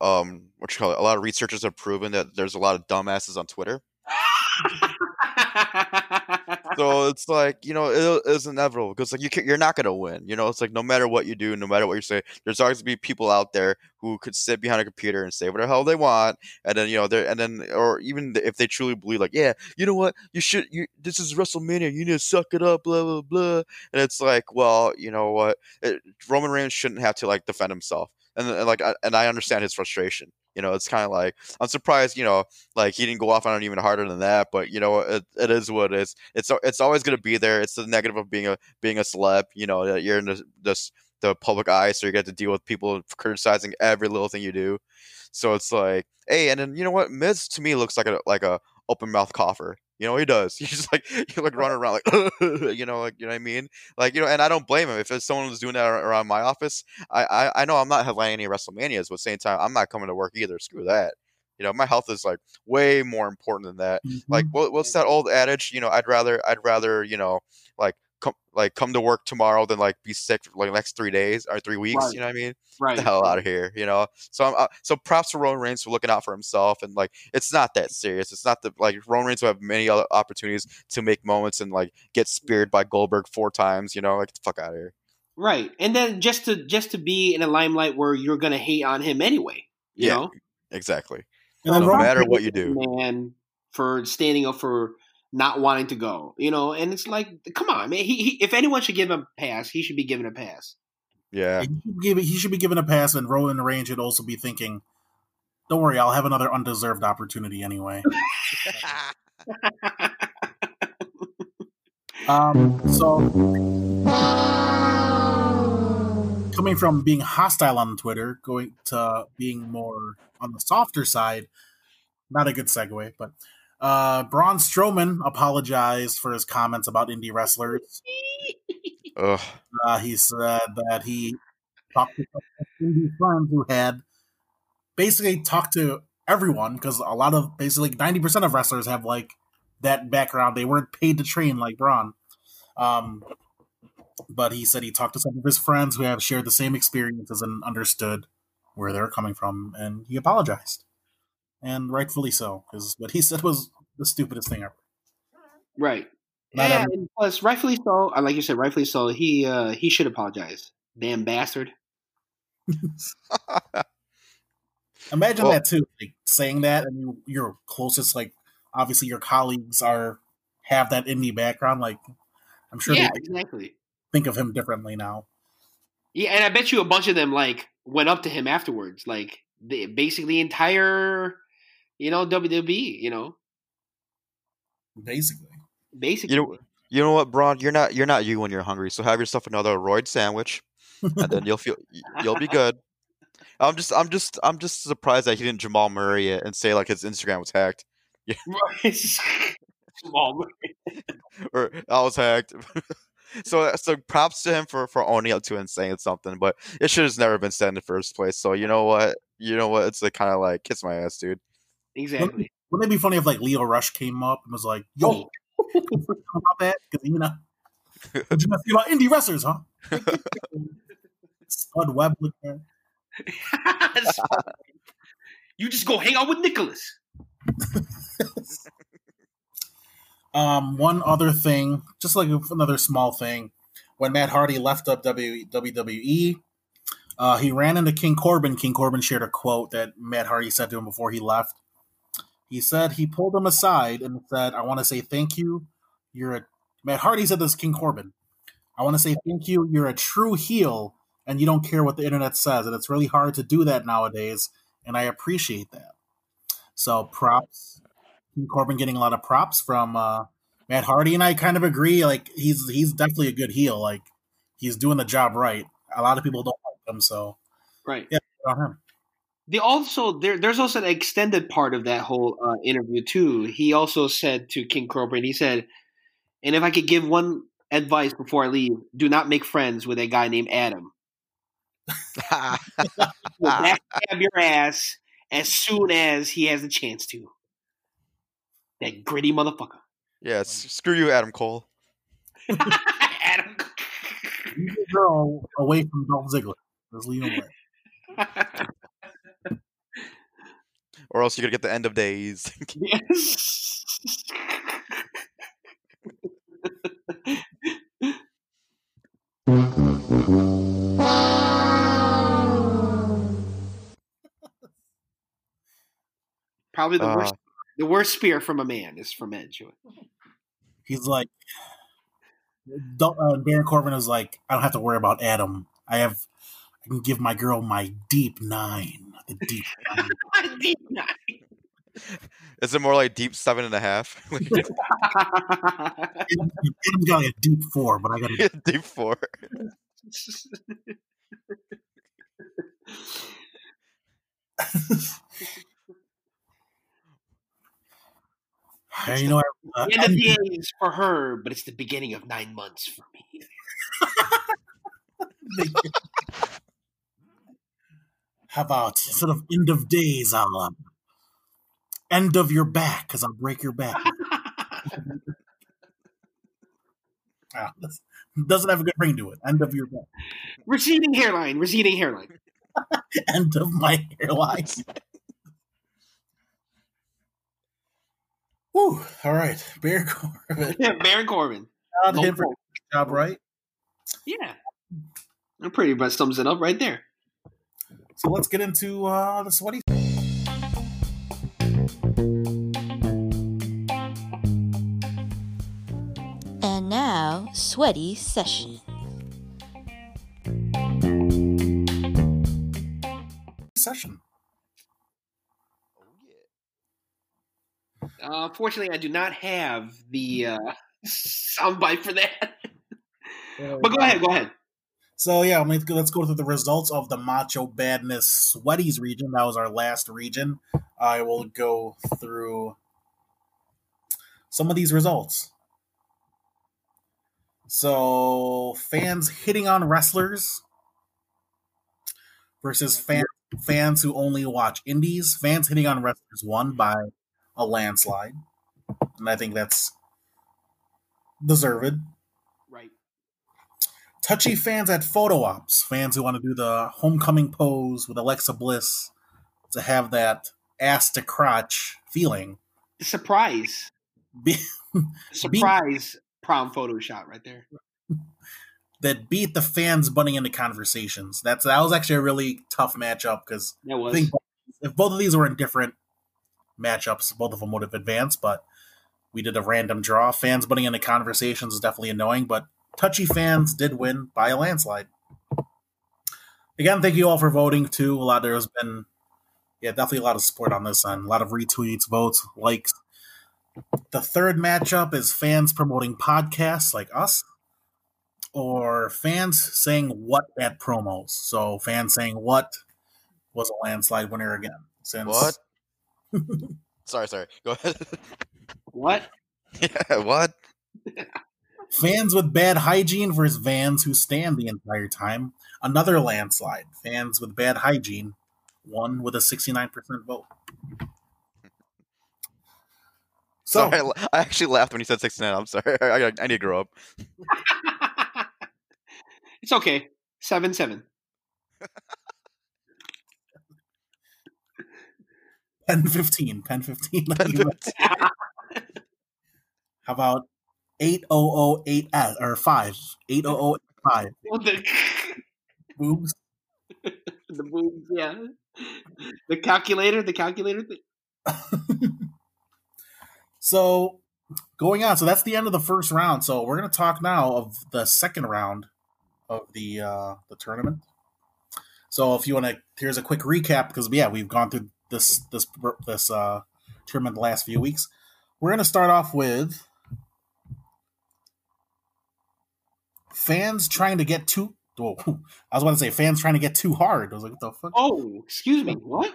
um what you call it a lot of researchers have proven that there's a lot of dumbasses on Twitter. (laughs) (laughs) So it's like you know it, it's inevitable because like you can, you're not gonna win. You know it's like no matter what you do, no matter what you say, there's always gonna be people out there who could sit behind a computer and say whatever the hell they want, and then you know they're and then or even if they truly believe like yeah, you know what you should you this is WrestleMania, you need to suck it up, blah blah blah, and it's like well you know what it, Roman Reigns shouldn't have to like defend himself, and, and like I, and I understand his frustration. You know, it's kind of like I'm surprised. You know, like he didn't go off on it even harder than that. But you know, it, it is what it is. It's it's always going to be there. It's the negative of being a being a celeb. You know, that you're in this, this the public eye, so you get to deal with people criticizing every little thing you do. So it's like, hey, and then you know what? Miz to me looks like a like a open mouth cougher. You know, he does. (laughs) He's just like he like running around like, (laughs) you know, like you know what I mean. Like you know, and I don't blame him if it's someone was doing that around my office. I I, I know I'm not headlining any WrestleManias, but at the same time, I'm not coming to work either. Screw that. You know, my health is like way more important than that. Like, mm-hmm. what, what's that old adage? You know, I'd rather I'd rather you know like come like come to work tomorrow than like be sick for like the next three days or three weeks. Right. You know what I mean? right. the hell out of here, you know. So I'm uh, so props to Roman Reigns for looking out for himself, and like it's not that serious. It's not the like Roman Reigns will have many other opportunities to make moments and like get speared by Goldberg four times, you know. Like get the fuck out of here. Right. And then just to just to be in a limelight where you're gonna hate on him anyway. You Yeah. know? Exactly. And then No Roman matter what you do. Man for standing up for not wanting to go. You know, and it's like, come on, man. He, he if anyone should give him a pass, he should be given a pass. Yeah. He should, give, he should be given a pass, and Roman Reigns should also be thinking, "Don't worry, I'll have another undeserved opportunity anyway." (laughs) Um, so coming from being hostile on Twitter, going to being more on the softer side, not a good segue, but uh, Braun Strowman apologized for his comments about indie wrestlers. Uh, he said that he talked to some indie friends who had basically talked to everyone because a lot of basically 90% of wrestlers have like that background. They weren't paid to train like Braun. Um, but he said he talked to some of his friends who have shared the same experiences and understood where they're coming from, and he apologized. And rightfully so, because what he said was the stupidest thing ever. Right. Not yeah, every- and plus rightfully so. uh, Like you said, rightfully so. He uh he should apologize. Damn bastard. (laughs) Imagine Well- that too, like saying that, and you, your closest, like obviously your colleagues are have that indie background. Like I'm sure yeah, they exactly. think of him differently now. Yeah, and I bet you a bunch of them like went up to him afterwards, like the basically entire, you know, WWE. You know, Basically, basically. You know, you know what, Braun? You're not you're not you when you're hungry. So have yourself another roid sandwich, and then you'll feel you'll be good. (laughs) I'm just I'm just I'm just surprised that he didn't Jamal Murray it and say like his Instagram was hacked Small. (laughs) or I was hacked. (laughs) so so props to him for for owning up to it and saying something, but it should have never been said in the first place. So you know what? You know what? It's like kind of like kiss my ass, dude. Exactly. wouldn't it be funny if like Lio Rush came up and was like, "Yo, (laughs) about that?" Because you know, (laughs) you be about indie wrestlers, huh? (laughs) Spud Webb you just go hang out with Nicholas. Um, one other thing, just like another small thing, when Matt Hardy left up WWE, uh, he ran into King Corbin. King Corbin shared a quote that Matt Hardy said to him before he left. He said he pulled him aside and said, "I want to say thank you. You're a." Matt Hardy said this to King Corbin. I want to say thank you. You're a true heel, and you don't care what the internet says, and it's really hard to do that nowadays. And I appreciate that. So props, King Corbin getting a lot of props from uh, Matt Hardy, and I kind of agree. Like he's he's definitely a good heel. Like he's doing the job right. A lot of people don't like him, so Right. yeah, good on him. They also there. There's also an extended part of that whole uh, interview too. He also said to King Corbin, he said, "And if I could give one advice before I leave, do not make friends with a guy named Adam. Backstab (laughs) your ass as soon as he has the chance to. That gritty motherfucker, yeah, screw you, Adam Cole. (laughs) Adam. Leave the girl away from Dolph Ziggler. Just leave him away. (laughs) Or else you're gonna get the end of days. (laughs) (laughs) Probably the worst. Uh, The worst spear from a man is from Edge. He's like, don't, uh, Baron Corbin is like, I don't have to worry about Adam. I have, I can give my girl my deep nine. The deep nine. (laughs) is it more like deep seven and a half? (laughs) Adam's (laughs) got like a deep four, but I got a deep four. You know, uh, the end of the days for her, but it's the beginning of nine months for me. How about sort of end of days, I'll um, end of your back because I'll break your back. (laughs) Ah, doesn't have a good ring to it. End of your back. receding hairline, receding hairline. (laughs) End of my hairline. Whew. All right, Baron (laughs) Corbin. Baron Corbin. Shout out him for job right. Yeah. I'm pretty much sums it up right there. So let's get into uh, the sweaty. And now, sweaty session. session. Uh, unfortunately, I do not have the uh, (laughs) soundbite for that. but go ahead, go ahead. So yeah, let's go, let's go through the results of the Macho Badness Sweaties region. That was our last region. I will go through some of these results. So fans hitting on wrestlers versus fan, fans who only watch indies. Fans hitting on wrestlers won by a landslide, and I think that's deserved. Touchy fans at photo ops, fans who want to do the homecoming pose with Alexa Bliss to have that ass to crotch feeling. Surprise. (laughs) Be- Surprise prom photo shot right there. (laughs) that beat the fans butting into conversations. That's that was actually a really tough matchup because I think if both of these were in different matchups, both of them would have advanced. But we did a random draw. Fans butting into conversations is definitely annoying, but touchy fans did win by a landslide. Again, thank you all for voting too. A lot there's been, yeah, definitely a lot of support on this end. A lot of retweets, votes, likes. The third matchup is fans promoting podcasts like us, or fans saying what at promos. So fans saying what was a landslide winner again. Since What? (laughs) sorry, sorry. Go ahead. What? (laughs) yeah, what? (laughs) Fans with bad hygiene versus fans who stand the entire time. Another landslide. Fans with bad hygiene won with a 69% vote. So, sorry, I, la- I actually laughed when you said 69. I'm sorry. (laughs) I, I, I need to grow up. (laughs) it's okay. Seven seven. pen 15. Pen 15. (laughs) Pen 15. How about 8008 uh, or 5? 80085. What the (laughs) Boobs. the boobs, yeah. The calculator, the calculator thing. (laughs) So going on. So that's the end of the first round. So we're going to talk now of the second round of the uh, the tournament. So if you want to, here's a quick recap because yeah, we've gone through this this this uh, tournament the last few weeks. We're going to start off with fans trying to get too. Oh, (laughs) I was about to say fans trying to get too hard. I was like, what the fuck? Oh, excuse me. What?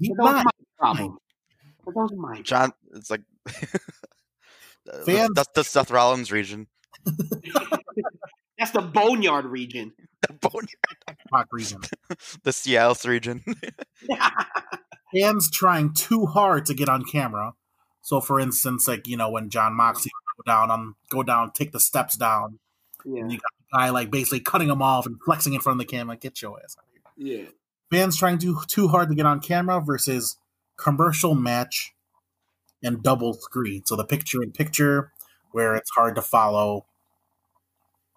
Deep That was my problem. That was my John, it's like (laughs) Fans- that's the Seth Rollins region. (laughs) That's the boneyard region. The Boneyard- Rock region. the Cialis region. fans trying too hard to get on camera. So, for instance, like you know, when Jon Moxley would go down on go down, take the steps down, yeah. and you got the guy like basically cutting him off and flexing in front of the camera. Get your ass out of here. Yeah. Fans trying too too hard to get on camera versus commercial match and double screen. So the picture in picture where it's hard to follow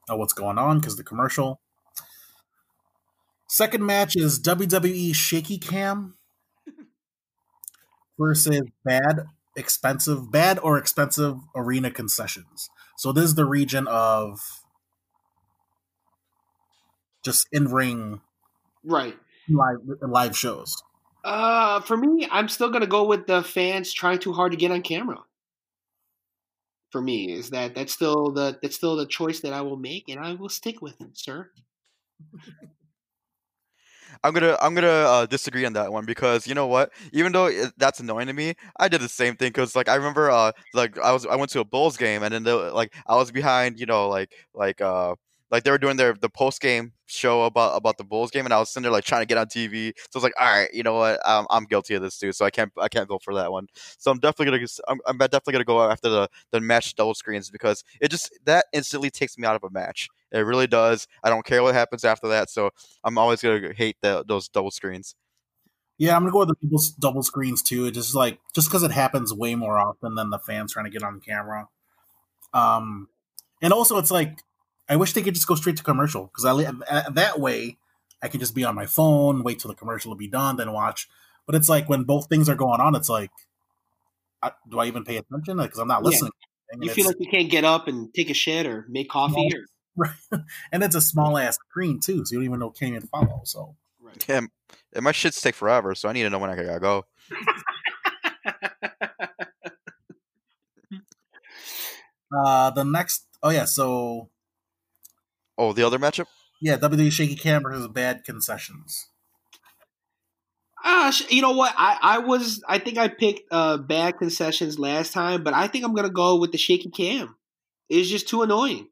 uh, what's going on because the commercial. Second match is WWE Shaky Cam (laughs) versus bad, expensive, bad or expensive arena concessions. So this is the region of just in ring Right. live live shows. Uh, for me, I'm still gonna go with the fans trying too hard to get on camera. For me, is that that's still the that's still the choice that I will make, and I will stick with it, sir. (laughs) I'm gonna I'm gonna uh, disagree on that one because you know what? Even though it, that's annoying to me, I did the same thing because like I remember uh like I was I went to a Bulls game and then the, like I was behind you know like like uh like they were doing their the post game show about about the Bulls game and I was sitting there like trying to get on TV. So I was like, all right, you know what? I'm, I'm guilty of this too, so I can't I can't go for that one. So I'm definitely gonna I'm, I'm definitely gonna go after the the match double screens because it just that instantly takes me out of a match. It really does. I don't care what happens after that. So I'm always gonna hate the, those double screens. Yeah, I'm gonna go with the double, double screens too. It just like just because it happens way more often than the fans trying to get on camera. Um, and also it's like I wish they could just go straight to commercial because I li- uh, that way I could just be on my phone, wait till the commercial will be done, then watch. But it's like when both things are going on, it's like, I, do I even pay attention? Because I'm not listening. And You feel like you can't get up and take a shit or make coffee or (laughs) right. and it's a small ass screen too, so you don't even know can't even follow. So right. Yeah, and my shits take forever, so I need to know when I gotta go. (laughs) uh the next, oh yeah, so Oh, the other matchup? yeah, WWE Shaky Cam versus Bad Concessions. Ah, sh- you know what? I, I was I think I picked uh bad concessions last time, but I think I'm gonna go with the shaky cam. It's just too annoying.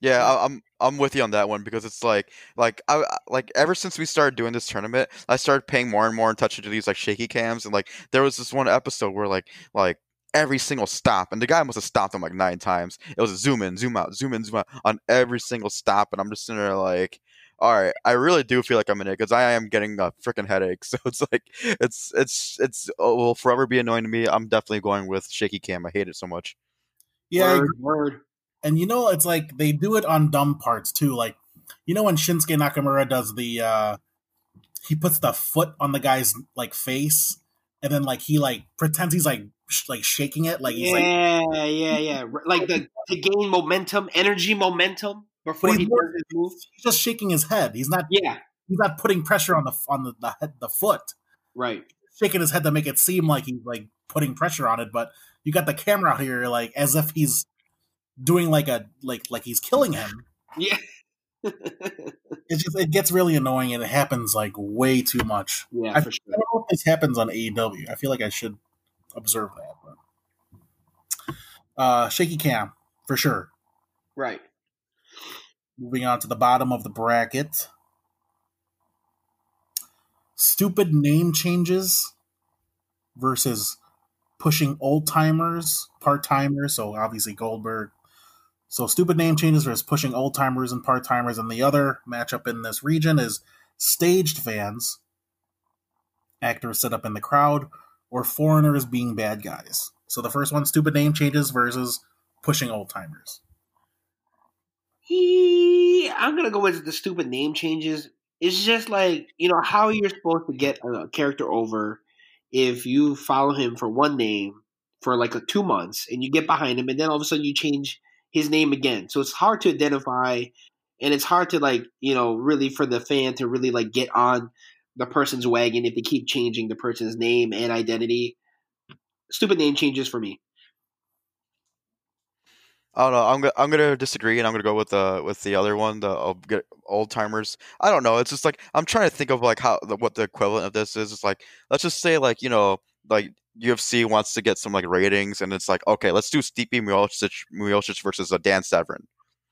Yeah, I, I'm I'm with you on that one because it's like like I I- like ever since we started doing this tournament, I started paying more and more attention to these like shaky cams and like there was this one episode where like like every single stop and the guy must have stopped him like nine times. It was a zoom in, zoom out, zoom in, zoom out on every single stop, and I'm just sitting there like. All right, I really do feel like I'm in it because I am getting a freaking headache. (laughs) So it's like it's it's it's it will forever be annoying to me. I'm definitely going with shaky cam. I hate it so much. Yeah, word, word. and you know it's like they do it on dumb parts too. Like you know when Shinsuke Nakamura does the uh he puts the foot on the guy's like face, and then like he like pretends he's like sh- like shaking it, like he's like yeah, yeah, yeah. Like the to gain momentum, energy momentum before he does his move. he's just shaking his head. He's not Yeah, he's not putting pressure on the on the the, head, the foot. right. shaking his head to make it seem like he's like putting pressure on it, but you got the camera out here like as if he's doing like a like like he's killing him. Yeah. (laughs) It's just it gets really annoying and it happens like way too much. yeah, I, for I sure. don't know if this happens on AEW. I feel like I should observe that. But. Uh, shaky cam for sure. Right. Moving on to the bottom of the bracket. Stupid name changes versus pushing old timers, part timers. So obviously Goldberg. So stupid name changes versus pushing old timers and part timers. And the other matchup in this region is staged fans, actors set up in the crowd, or foreigners being bad guys. So the first one, stupid name changes versus pushing old timers. I'm gonna go with the stupid name changes. It's just like you know how you're supposed to get a character over if you follow him for one name for like a two months and you get behind him and then all of a sudden you change his name again. So it's hard to identify and it's hard to like, you know, really for the fan to really like get on the person's wagon if they keep changing the person's name and identity. Stupid name changes for me. I don't know. I'm gonna I'm gonna disagree, and I'm gonna go with the with the other one, the old timers. I don't know. It's just like I'm trying to think of like how what the equivalent of this is. It's like let's just say like you know like UFC wants to get some like ratings, and it's like okay, let's do Stipe Miocic Miocic versus a Dan Severn.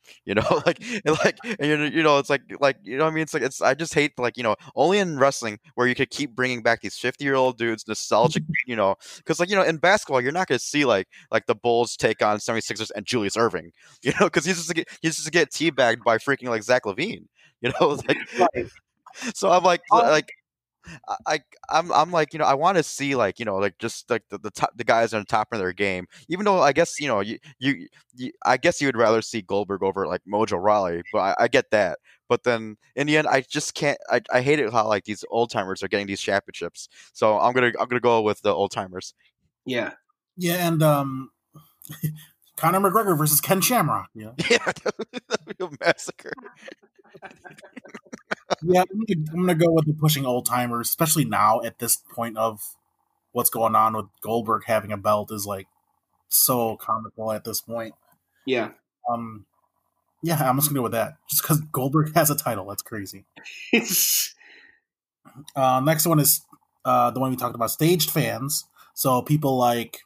(laughs) You know, (laughs) like and like and you you know, it's like like you know what I mean. It's like it's I just hate like you know only in wrestling where you could keep bringing back these fifty year old dudes nostalgic. (laughs) You know, because like you know in basketball you're not going to see like like the Bulls take on 76ers and Julius Erving. You know, because he's just to get he's just to get teabagged by freaking like Zach LaVine. You know, like so I'm like like I, I'm I'm like you know I want to see like you know like just like the the, top, the guys on the top of their game. Even though I guess you know you, you, you I guess you would rather see Goldberg over like Mojo Rawley, but I, I get that. But then in the end, I just can't. I, I hate it how like these old timers are getting these championships. So I'm gonna I'm gonna go with the old timers. Yeah, Yeah, and um, (laughs) Conor McGregor versus Ken Shamrock. (laughs) Yeah, Yeah, (laughs) that'd be a massacre. Yeah. I'm gonna, I'm gonna go with the pushing old timers, especially now at this point of what's going on with Goldberg having a belt is like so comical at this point. yeah. Um, yeah, I'm just gonna go with that, just because Goldberg has a title. That's crazy. (laughs) Uh, next one is uh, the one we talked about, staged fans. So people like,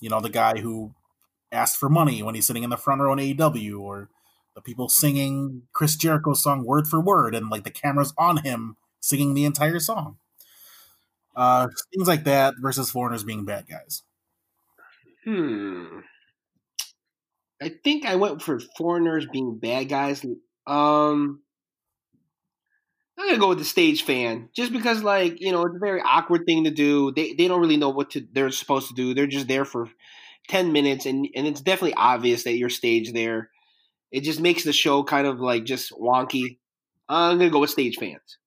you know, the guy who asked for money when he's sitting in the front row in AEW, or the people singing Chris Jericho's song word for word, and like the camera's on him singing the entire song. Uh, things like that versus foreigners being bad guys. Hmm. I think I went for foreigners being bad guys. Um, I'm gonna go with the stage fan, just because, like, you know, it's a very awkward thing to do. They they don't really know what to they're supposed to do. They're just there for ten minutes, and and it's definitely obvious that you're staged there. It just makes the show kind of like just wonky. I'm gonna go with stage fans.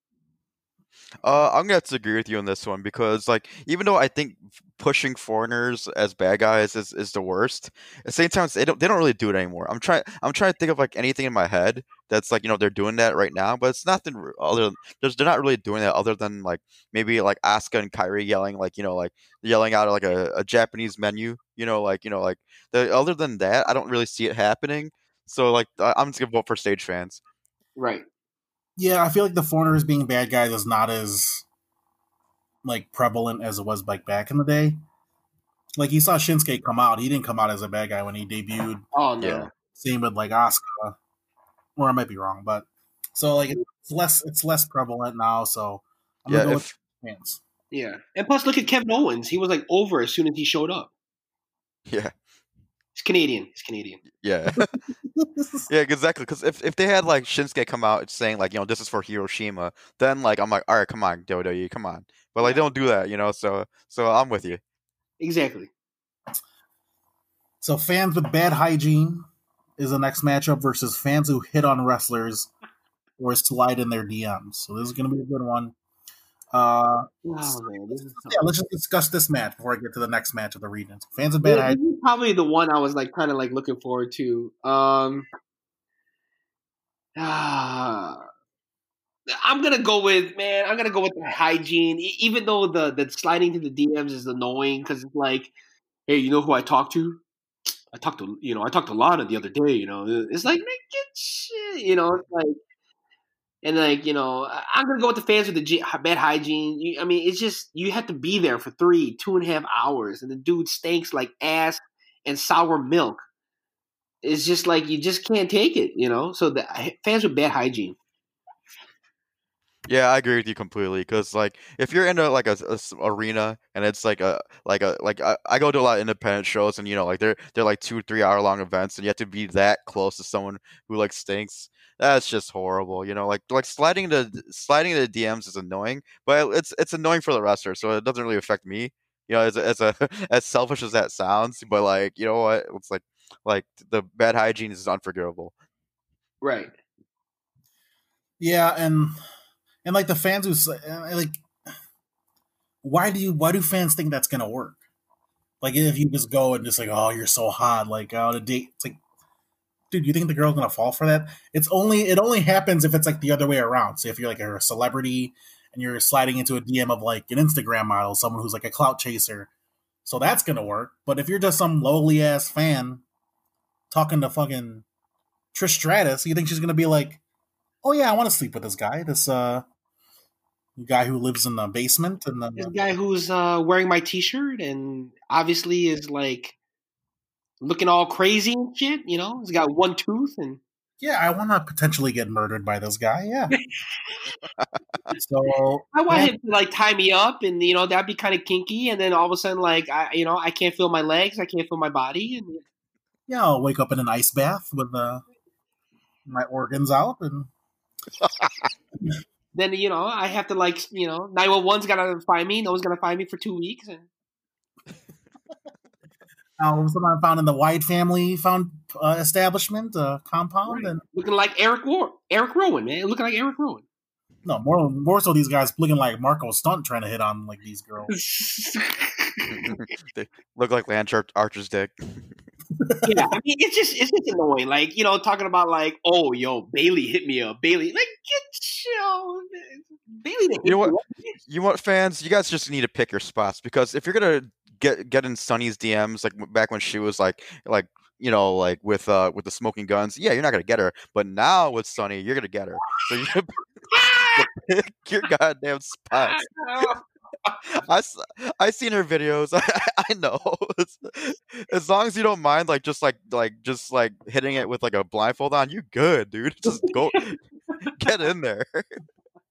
Uh, I'm gonna have to agree with you on this one because, like, even though I think pushing foreigners as bad guys is, is the worst, at the same time they don't they don't really do it anymore. I'm trying I'm trying to think of like anything in my head that's like you know they're doing that right now, but it's nothing other. There's they're not really doing that other than like maybe like Asuka and Kairi yelling like you know like yelling out like a, a Japanese menu. You know like you know like the other than that, I don't really see it happening. So like I- I'm just gonna vote for stage fans. Right. Yeah, I feel like the foreigners being bad guys is not as like prevalent as it was like back in the day. Like you saw Shinsuke come out, he didn't come out as a bad guy when he debuted. Oh no. Yeah. Same with like Asuka, or I might be wrong, but so like it's less it's less prevalent now. So I'm Yeah, gonna go if with fans. Yeah. And plus, look at Kevin Owens. He was like over as soon as he showed up. yeah. He's Canadian. He's Canadian. Yeah. (laughs) (laughs) yeah, exactly. Because if, if they had like Shinsuke come out saying like you know this is for Hiroshima, then like I'm like all right, come on, WWE, come on. But like they don't do that, you know. So so I'm with you. Exactly. So fans with bad hygiene is the next matchup versus fans who hit on wrestlers or slide in their DMs. So this is gonna be a good one. Uh, Oh man, is yeah, let's just discuss this match before I get to the next match of the regions. Fans of bad Yeah, hygiene—probably the one I was like kind of like looking forward to. Um, ah, I'm gonna go with man. I'm gonna go with the hygiene, E- even though the the sliding to the DMs is annoying because it's like, hey, you know who I talked to? I talked to you know I talked to Lana the other day. You know, it's like man, get shit. You know, it's like. And like you know, I'm gonna go with the fans with the bad hygiene. You, I mean, it's just you have to be there for three, two and a half hours, and the dude stinks like ass and sour milk. It's just like you just can't take it, you know. So the fans with bad hygiene. Yeah, I agree with you completely. Because like if you're in a like a, a arena and it's like a like a like I, I go to a lot of independent shows and you know like they're they're like two three hour long events and you have to be that close to someone who like stinks. That's just horrible. You know, like like sliding the sliding the DMs is annoying, but it's it's annoying for the wrestler, so it doesn't really affect me. You know, as as a (laughs) as selfish as that sounds, but like you know what, it's like like the bad hygiene is unforgivable. Right. Yeah, and and like the fans who like why do you why do fans think that's gonna work? Like if you just go and just like, oh, you're so hot, like out of date. It's like, dude, you think the girl's gonna fall for that? It's only it only happens if it's like the other way around. So if you're like a celebrity and you're sliding into a DM of like an Instagram model, someone who's like a clout chaser, so that's gonna work. But if you're just some lowly ass fan talking to fucking Trish Stratus, you think she's gonna be like, oh yeah, I want to sleep with this guy, this uh guy who lives in the basement and This the guy who's uh, wearing my T-shirt and obviously is like looking all crazy and shit. You know, he's got one tooth and yeah, I want to potentially get murdered by this guy. Yeah. (laughs) so I want yeah, him to like tie me up, and you know that'd be kind of kinky. And then all of a sudden, like I, you know, I can't feel my legs, I can't feel my body, and yeah, I'll wake up in an ice bath with uh, my organs out, and (laughs) then you know I have to like you know nine one one's gotta find me. No one's gonna find me for two weeks, and all of a sudden I'm found in the Wyatt family found uh, establishment uh, compound, and looking like Eric War, Eric Rowan, man, looking like Eric Rowan. no more more so these guys looking like Marko Stunt trying to hit on like these girls. (laughs) (laughs) they look like Lance Ar- Archer's dick. (laughs) yeah, I mean, it's just it's just annoying. Like you know, talking about like, oh, yo, Bayley hit me up. Bayley, like, get yo, Bayley. You know what? you. Want fans? You guys just need to pick your spots because if you're gonna get get in Sunny's DMs like back when she was like like you know like with uh with the Smoking Gunns, yeah, you're not gonna get her. But now with Sunny, you're gonna get her. So you (laughs) (laughs) (laughs) pick your goddamn spots. (laughs) I, I seen her videos. I, (laughs) I know. As long as you don't mind, like just like like just like hitting it with like a blindfold on, you good, dude. (laughs) Just go get in there.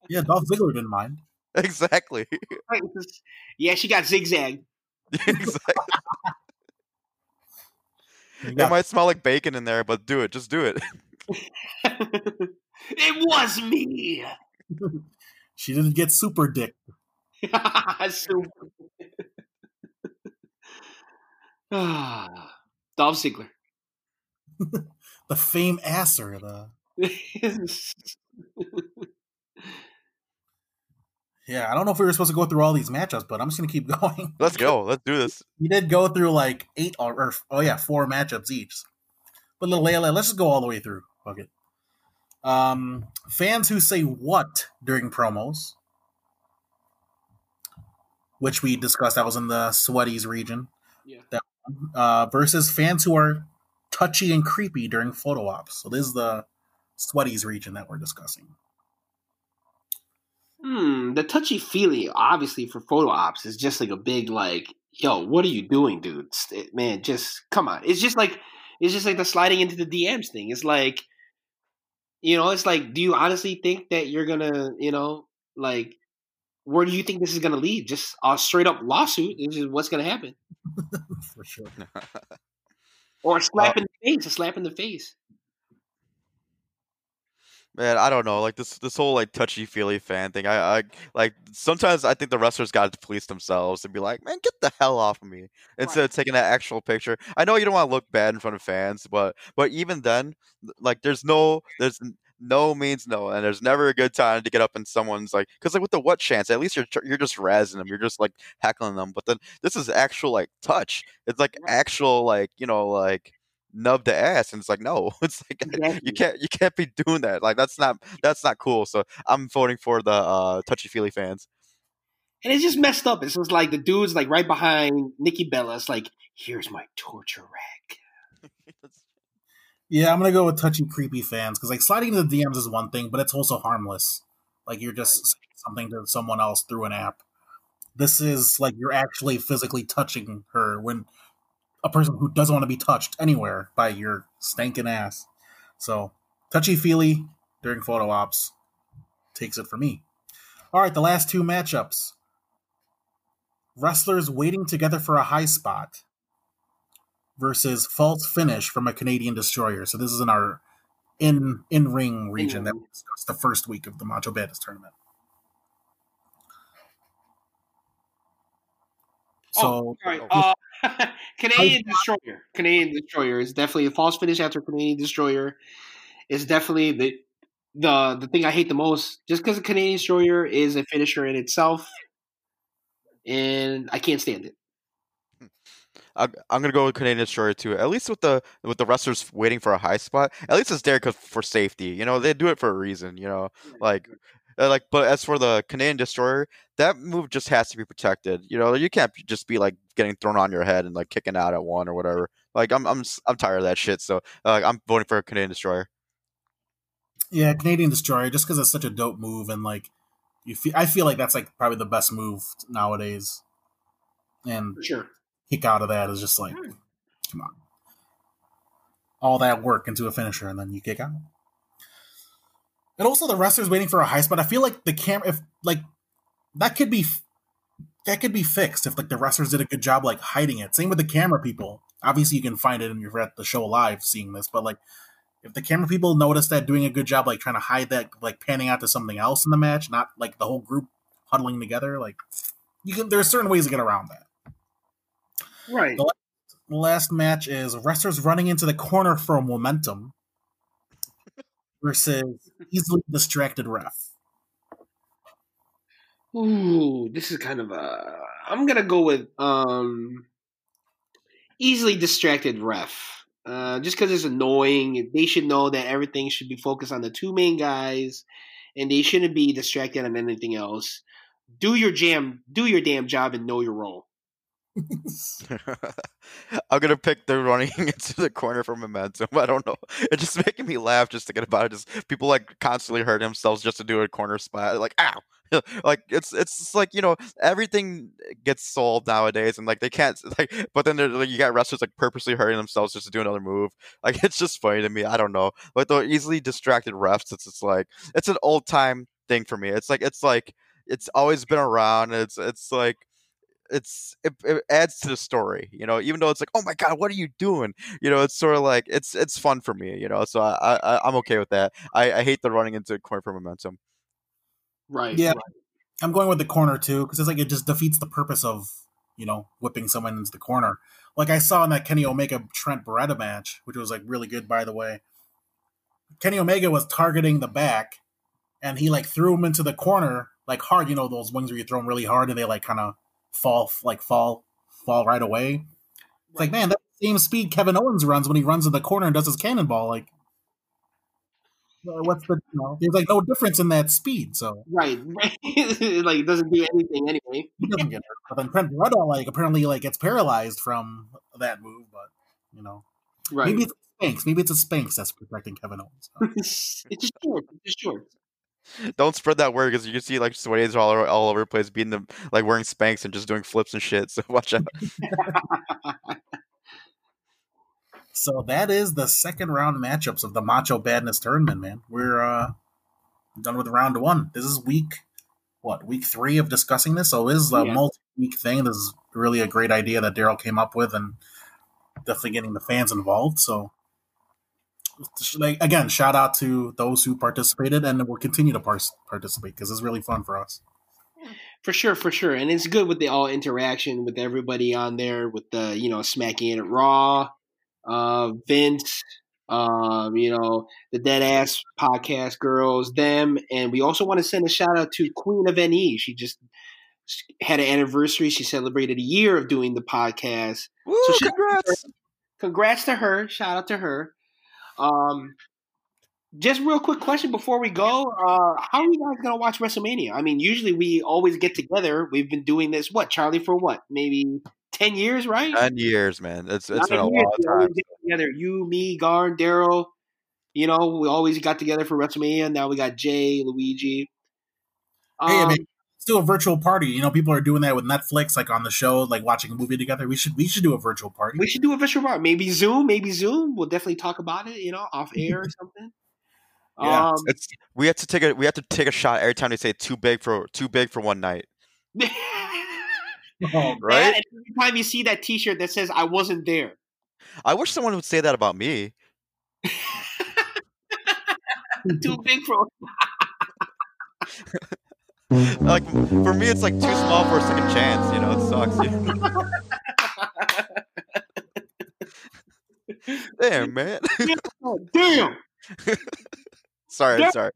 Yeah, Dolph Ziggler didn't mind. exactly. yeah, she got zigzag. exactly. It might smell like bacon in there, but do it. Just do it. it was me. she didn't get super dick. (laughs) Super. Ah, (sighs) Dolph Ziggler. (laughs) The fame asser. The yeah, I don't know if we were supposed to go through all these matchups, but I'm just gonna keep (laughs) going. Let's go. Let's do this. we did go through like eight or, or oh yeah, four matchups each. But Leila, let's just go all the way through. Fuck it. Um, fans who say what during promos, which we discussed, that was in the sweaties region. Yeah. That. Uh, versus fans who are touchy and creepy during photo ops. So this is the sweaties region that we're discussing. Hmm, the touchy feely, obviously for photo ops, is just like a big like, yo, what are you doing, dude? Man, just come on. It's just like it's just like the sliding into the DMs thing. It's like, you know, it's like, do you honestly think that you're gonna, you know, like, where do you think this is gonna lead? Just a straight up lawsuit This is just what's gonna happen, (laughs) For sure. (laughs) or a slap in the face, a slap in the face. Man, I don't know. Like this this whole like touchy feely fan thing. I, I like sometimes I think the wrestlers got to police themselves and be like, man, get the hell off of me. Instead of taking that actual picture. I know you don't want to look bad in front of fans, but but even then, like there's no there's n- no means no, and there's never a good time to get up in someone's like because like with the what chance, at least you're you're just razzing them, you're just like heckling them. But then this is actual like touch. It's like actual like you know like nub the ass and it's like no (laughs) it's like Exactly. you can't you can't be doing that like that's not that's not cool so i'm voting for the uh touchy feely fans And it's just messed up. It's just like the dude's like right behind Nikki Bella. It's like, here's my torture rack. Yeah, I'm gonna go with touchy, creepy fans because like sliding into the DMs is one thing, but it's also harmless. Like you're just saying something to someone else through an app. This is like you're actually physically touching her when a person who doesn't want to be touched anywhere by your stankin' ass. So touchy feely during photo ops takes it for me. All right, the last two matchups. Wrestlers waiting together for a high spot versus false finish from a Canadian destroyer. So this is in our in in ring region that we discussed the first week of the Macho Bandits tournament. So All right. Uh, (laughs) Canadian Destroyer. Canadian Destroyer is definitely a false finish after Canadian Destroyer. Is definitely the the the thing I hate the most. Just because a Canadian Destroyer is a finisher in itself, and I can't stand it. I, I'm gonna go with Canadian Destroyer too. At least with the with the wrestlers waiting for a high spot. At least it's there 'cause- for safety. You know, they do it for a reason. You know, like uh, like. But as for the Canadian Destroyer, that move just has to be protected. You know, you can't just be like getting thrown on your head and like kicking out at one or whatever. Like I'm I'm I'm tired of that shit. So uh, I'm voting for Canadian Destroyer. Yeah, Canadian Destroyer, just because it's such a dope move, and like you feel, I feel like that's like probably the best move nowadays. And For sure. Kick out of that is just like, hmm. come on, all that work into a finisher, and then you kick out. And also the wrestlers waiting for a high spot. I feel like the camera, if like that could be, that could be fixed if like the wrestlers did a good job like hiding it. Same with the camera people. Obviously, you can find it and you're at the show live seeing this, but like if the camera people notice that doing a good job like trying to hide that like panning out to something else in the match not like the whole group huddling together like you can there's certain ways to get around that Right. the last match is wrestlers running into the corner for momentum versus easily distracted ref Ooh, this is kind of a. I'm gonna go with um, easily distracted ref. Uh, just because it's annoying, they should know that everything should be focused on the two main guys, and they shouldn't be distracted on anything else. Do your jam, do your damn job, and know your role. (laughs) I'm gonna pick the running (laughs) into the corner for momentum. I don't know. It's just making me laugh just thinking about it. Just people like constantly hurt themselves just to do a corner spot. Like ow. (laughs) like it's it's like you know everything gets solved nowadays and like they can't like but then they're like you got wrestlers like purposely hurting themselves just to do another move like it's just funny to me i don't know but the easily distracted refs it's just like it's an old time thing for me it's like it's like it's always been around it's it's like it's it, it adds to the story you know even though it's like oh my god what are you doing you know it's sort of like it's it's fun for me you know so i, I i'm okay with that i i hate the running into corner for momentum Right. Yeah. right. i'm going with the corner too because it's like it just defeats the purpose of you know whipping someone into the corner like i saw in that kenny omega trent beretta match which was like really good by the way kenny omega was targeting the back and he like threw him into the corner like hard you know those wings where you throw them really hard and they like kind of fall like fall fall right away it's like man that's the same speed kevin owens runs when he runs in the corner and does his cannonball like what's the you know, there's like no difference in that speed so Right. Right. (laughs) like it doesn't do anything anyway. he doesn't get hurt. But then Trent Beretta, like, apparently, like, gets paralyzed from that move. But you know, Right. maybe it's a Spanx. Maybe it's a Spanx that's protecting Kevin Owens. (laughs) it's just short. It's just short. Don't spread that word because you can see like sweaties all over, all over the place, beating them like wearing spanks and just doing flips and shit. (laughs) So watch out. (laughs) So that is the second round matchups of the Macho Badness tournament. Man, we're uh, done with round one. This is week what week three of discussing this. So it is a Yeah. multi-week thing. This is really a great idea that Daryl came up with, and definitely getting the fans involved. So. Like again, shout out to those who participated and will continue to par- participate because it's really fun for us. For sure, for sure, and it's good with the all interaction with everybody on there, with the you know smacking it Raw, uh, Vince, um, you know the Dead Ass Podcast girls, them, and we also want to send a shout out to Queen of Ne. She just had an anniversary. She celebrated a year of doing the podcast. Woo, So shout congrats! Congrats to her. Shout out to her. Um, just real quick question before we go. Uh, how are you guys gonna watch WrestleMania? I mean, usually we always get together. We've been doing this what, Charlie, for what? Maybe ten years, right? Ten years, man. It's it's been a Nine years, long time. get together. You, me, Garn, Daryl. You know, we always got together for WrestleMania. Now we got Jay, Luigi. Hey, I Um, mean, let's do a virtual party. You know, people are doing that with Netflix, like on the show, like watching a movie together. We should we should do a virtual party. we should do a virtual party. Maybe Zoom. Maybe Zoom. We'll definitely talk about it. You know, off (laughs) air or something. Yeah, Um, It's we have to take a we have to take a shot every time they say too big for too big for one night, (laughs) Oh, right? And every time you see that T-shirt that says "I wasn't there," I wish someone would say that about me. (laughs) too big for. (laughs) Like for me, it's like too small for a second chance. You know, it sucks. (laughs) Damn, man. (laughs) Damn. sorry, Yeah. sorry.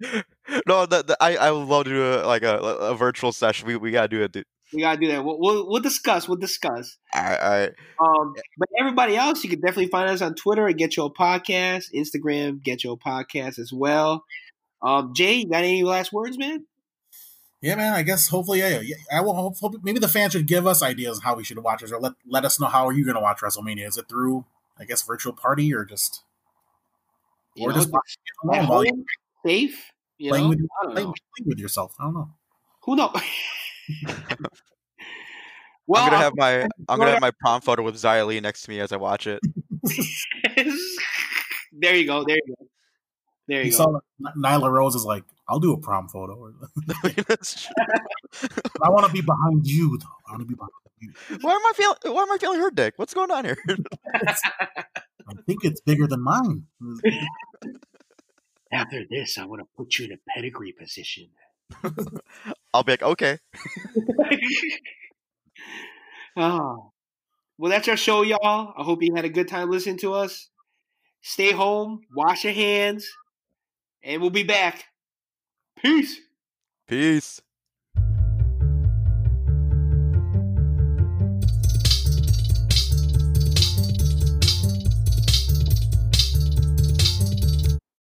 No, the, the, I I would love to do a, like a, a virtual session. We we gotta do it. dude. We gotta do that. We'll, we'll, we'll discuss. We'll discuss. All right, all right. Um, but everybody else, you can definitely find us on Twitter at Get Your Podcast, Instagram Get Your Podcast as well. Um, Jay, you got any last words, man? Yeah, man. I guess hopefully, yeah, yeah. I will. Hope, hope- maybe the fans should give us ideas how we should watch it, or let let us know how are you going to watch WrestleMania. Is it through, I guess, virtual party, or just You or know, just watch it at alone while safe. You playing know, with playing, know. playing with yourself? I don't know. Who knows? (laughs) well, I'm gonna have my I'm gonna have my prom photo with Xia Li next to me as I watch it. (laughs) (laughs) there you go. There you go. There you You go. saw Nyla Rose is like, I'll do a prom photo. Or, (laughs) (laughs) That's true. I want to be behind you, though. I want to be behind you. why am I feeling Why am I feeling her dick? What's going on here? (laughs) I think it's bigger than mine. After this, I want to put you in a pedigree position. I'll be like, okay. Oh. Well, that's our show, y'all. I hope you had a good time listening to us. Stay home, wash your hands, and we'll be back. Peace. Peace.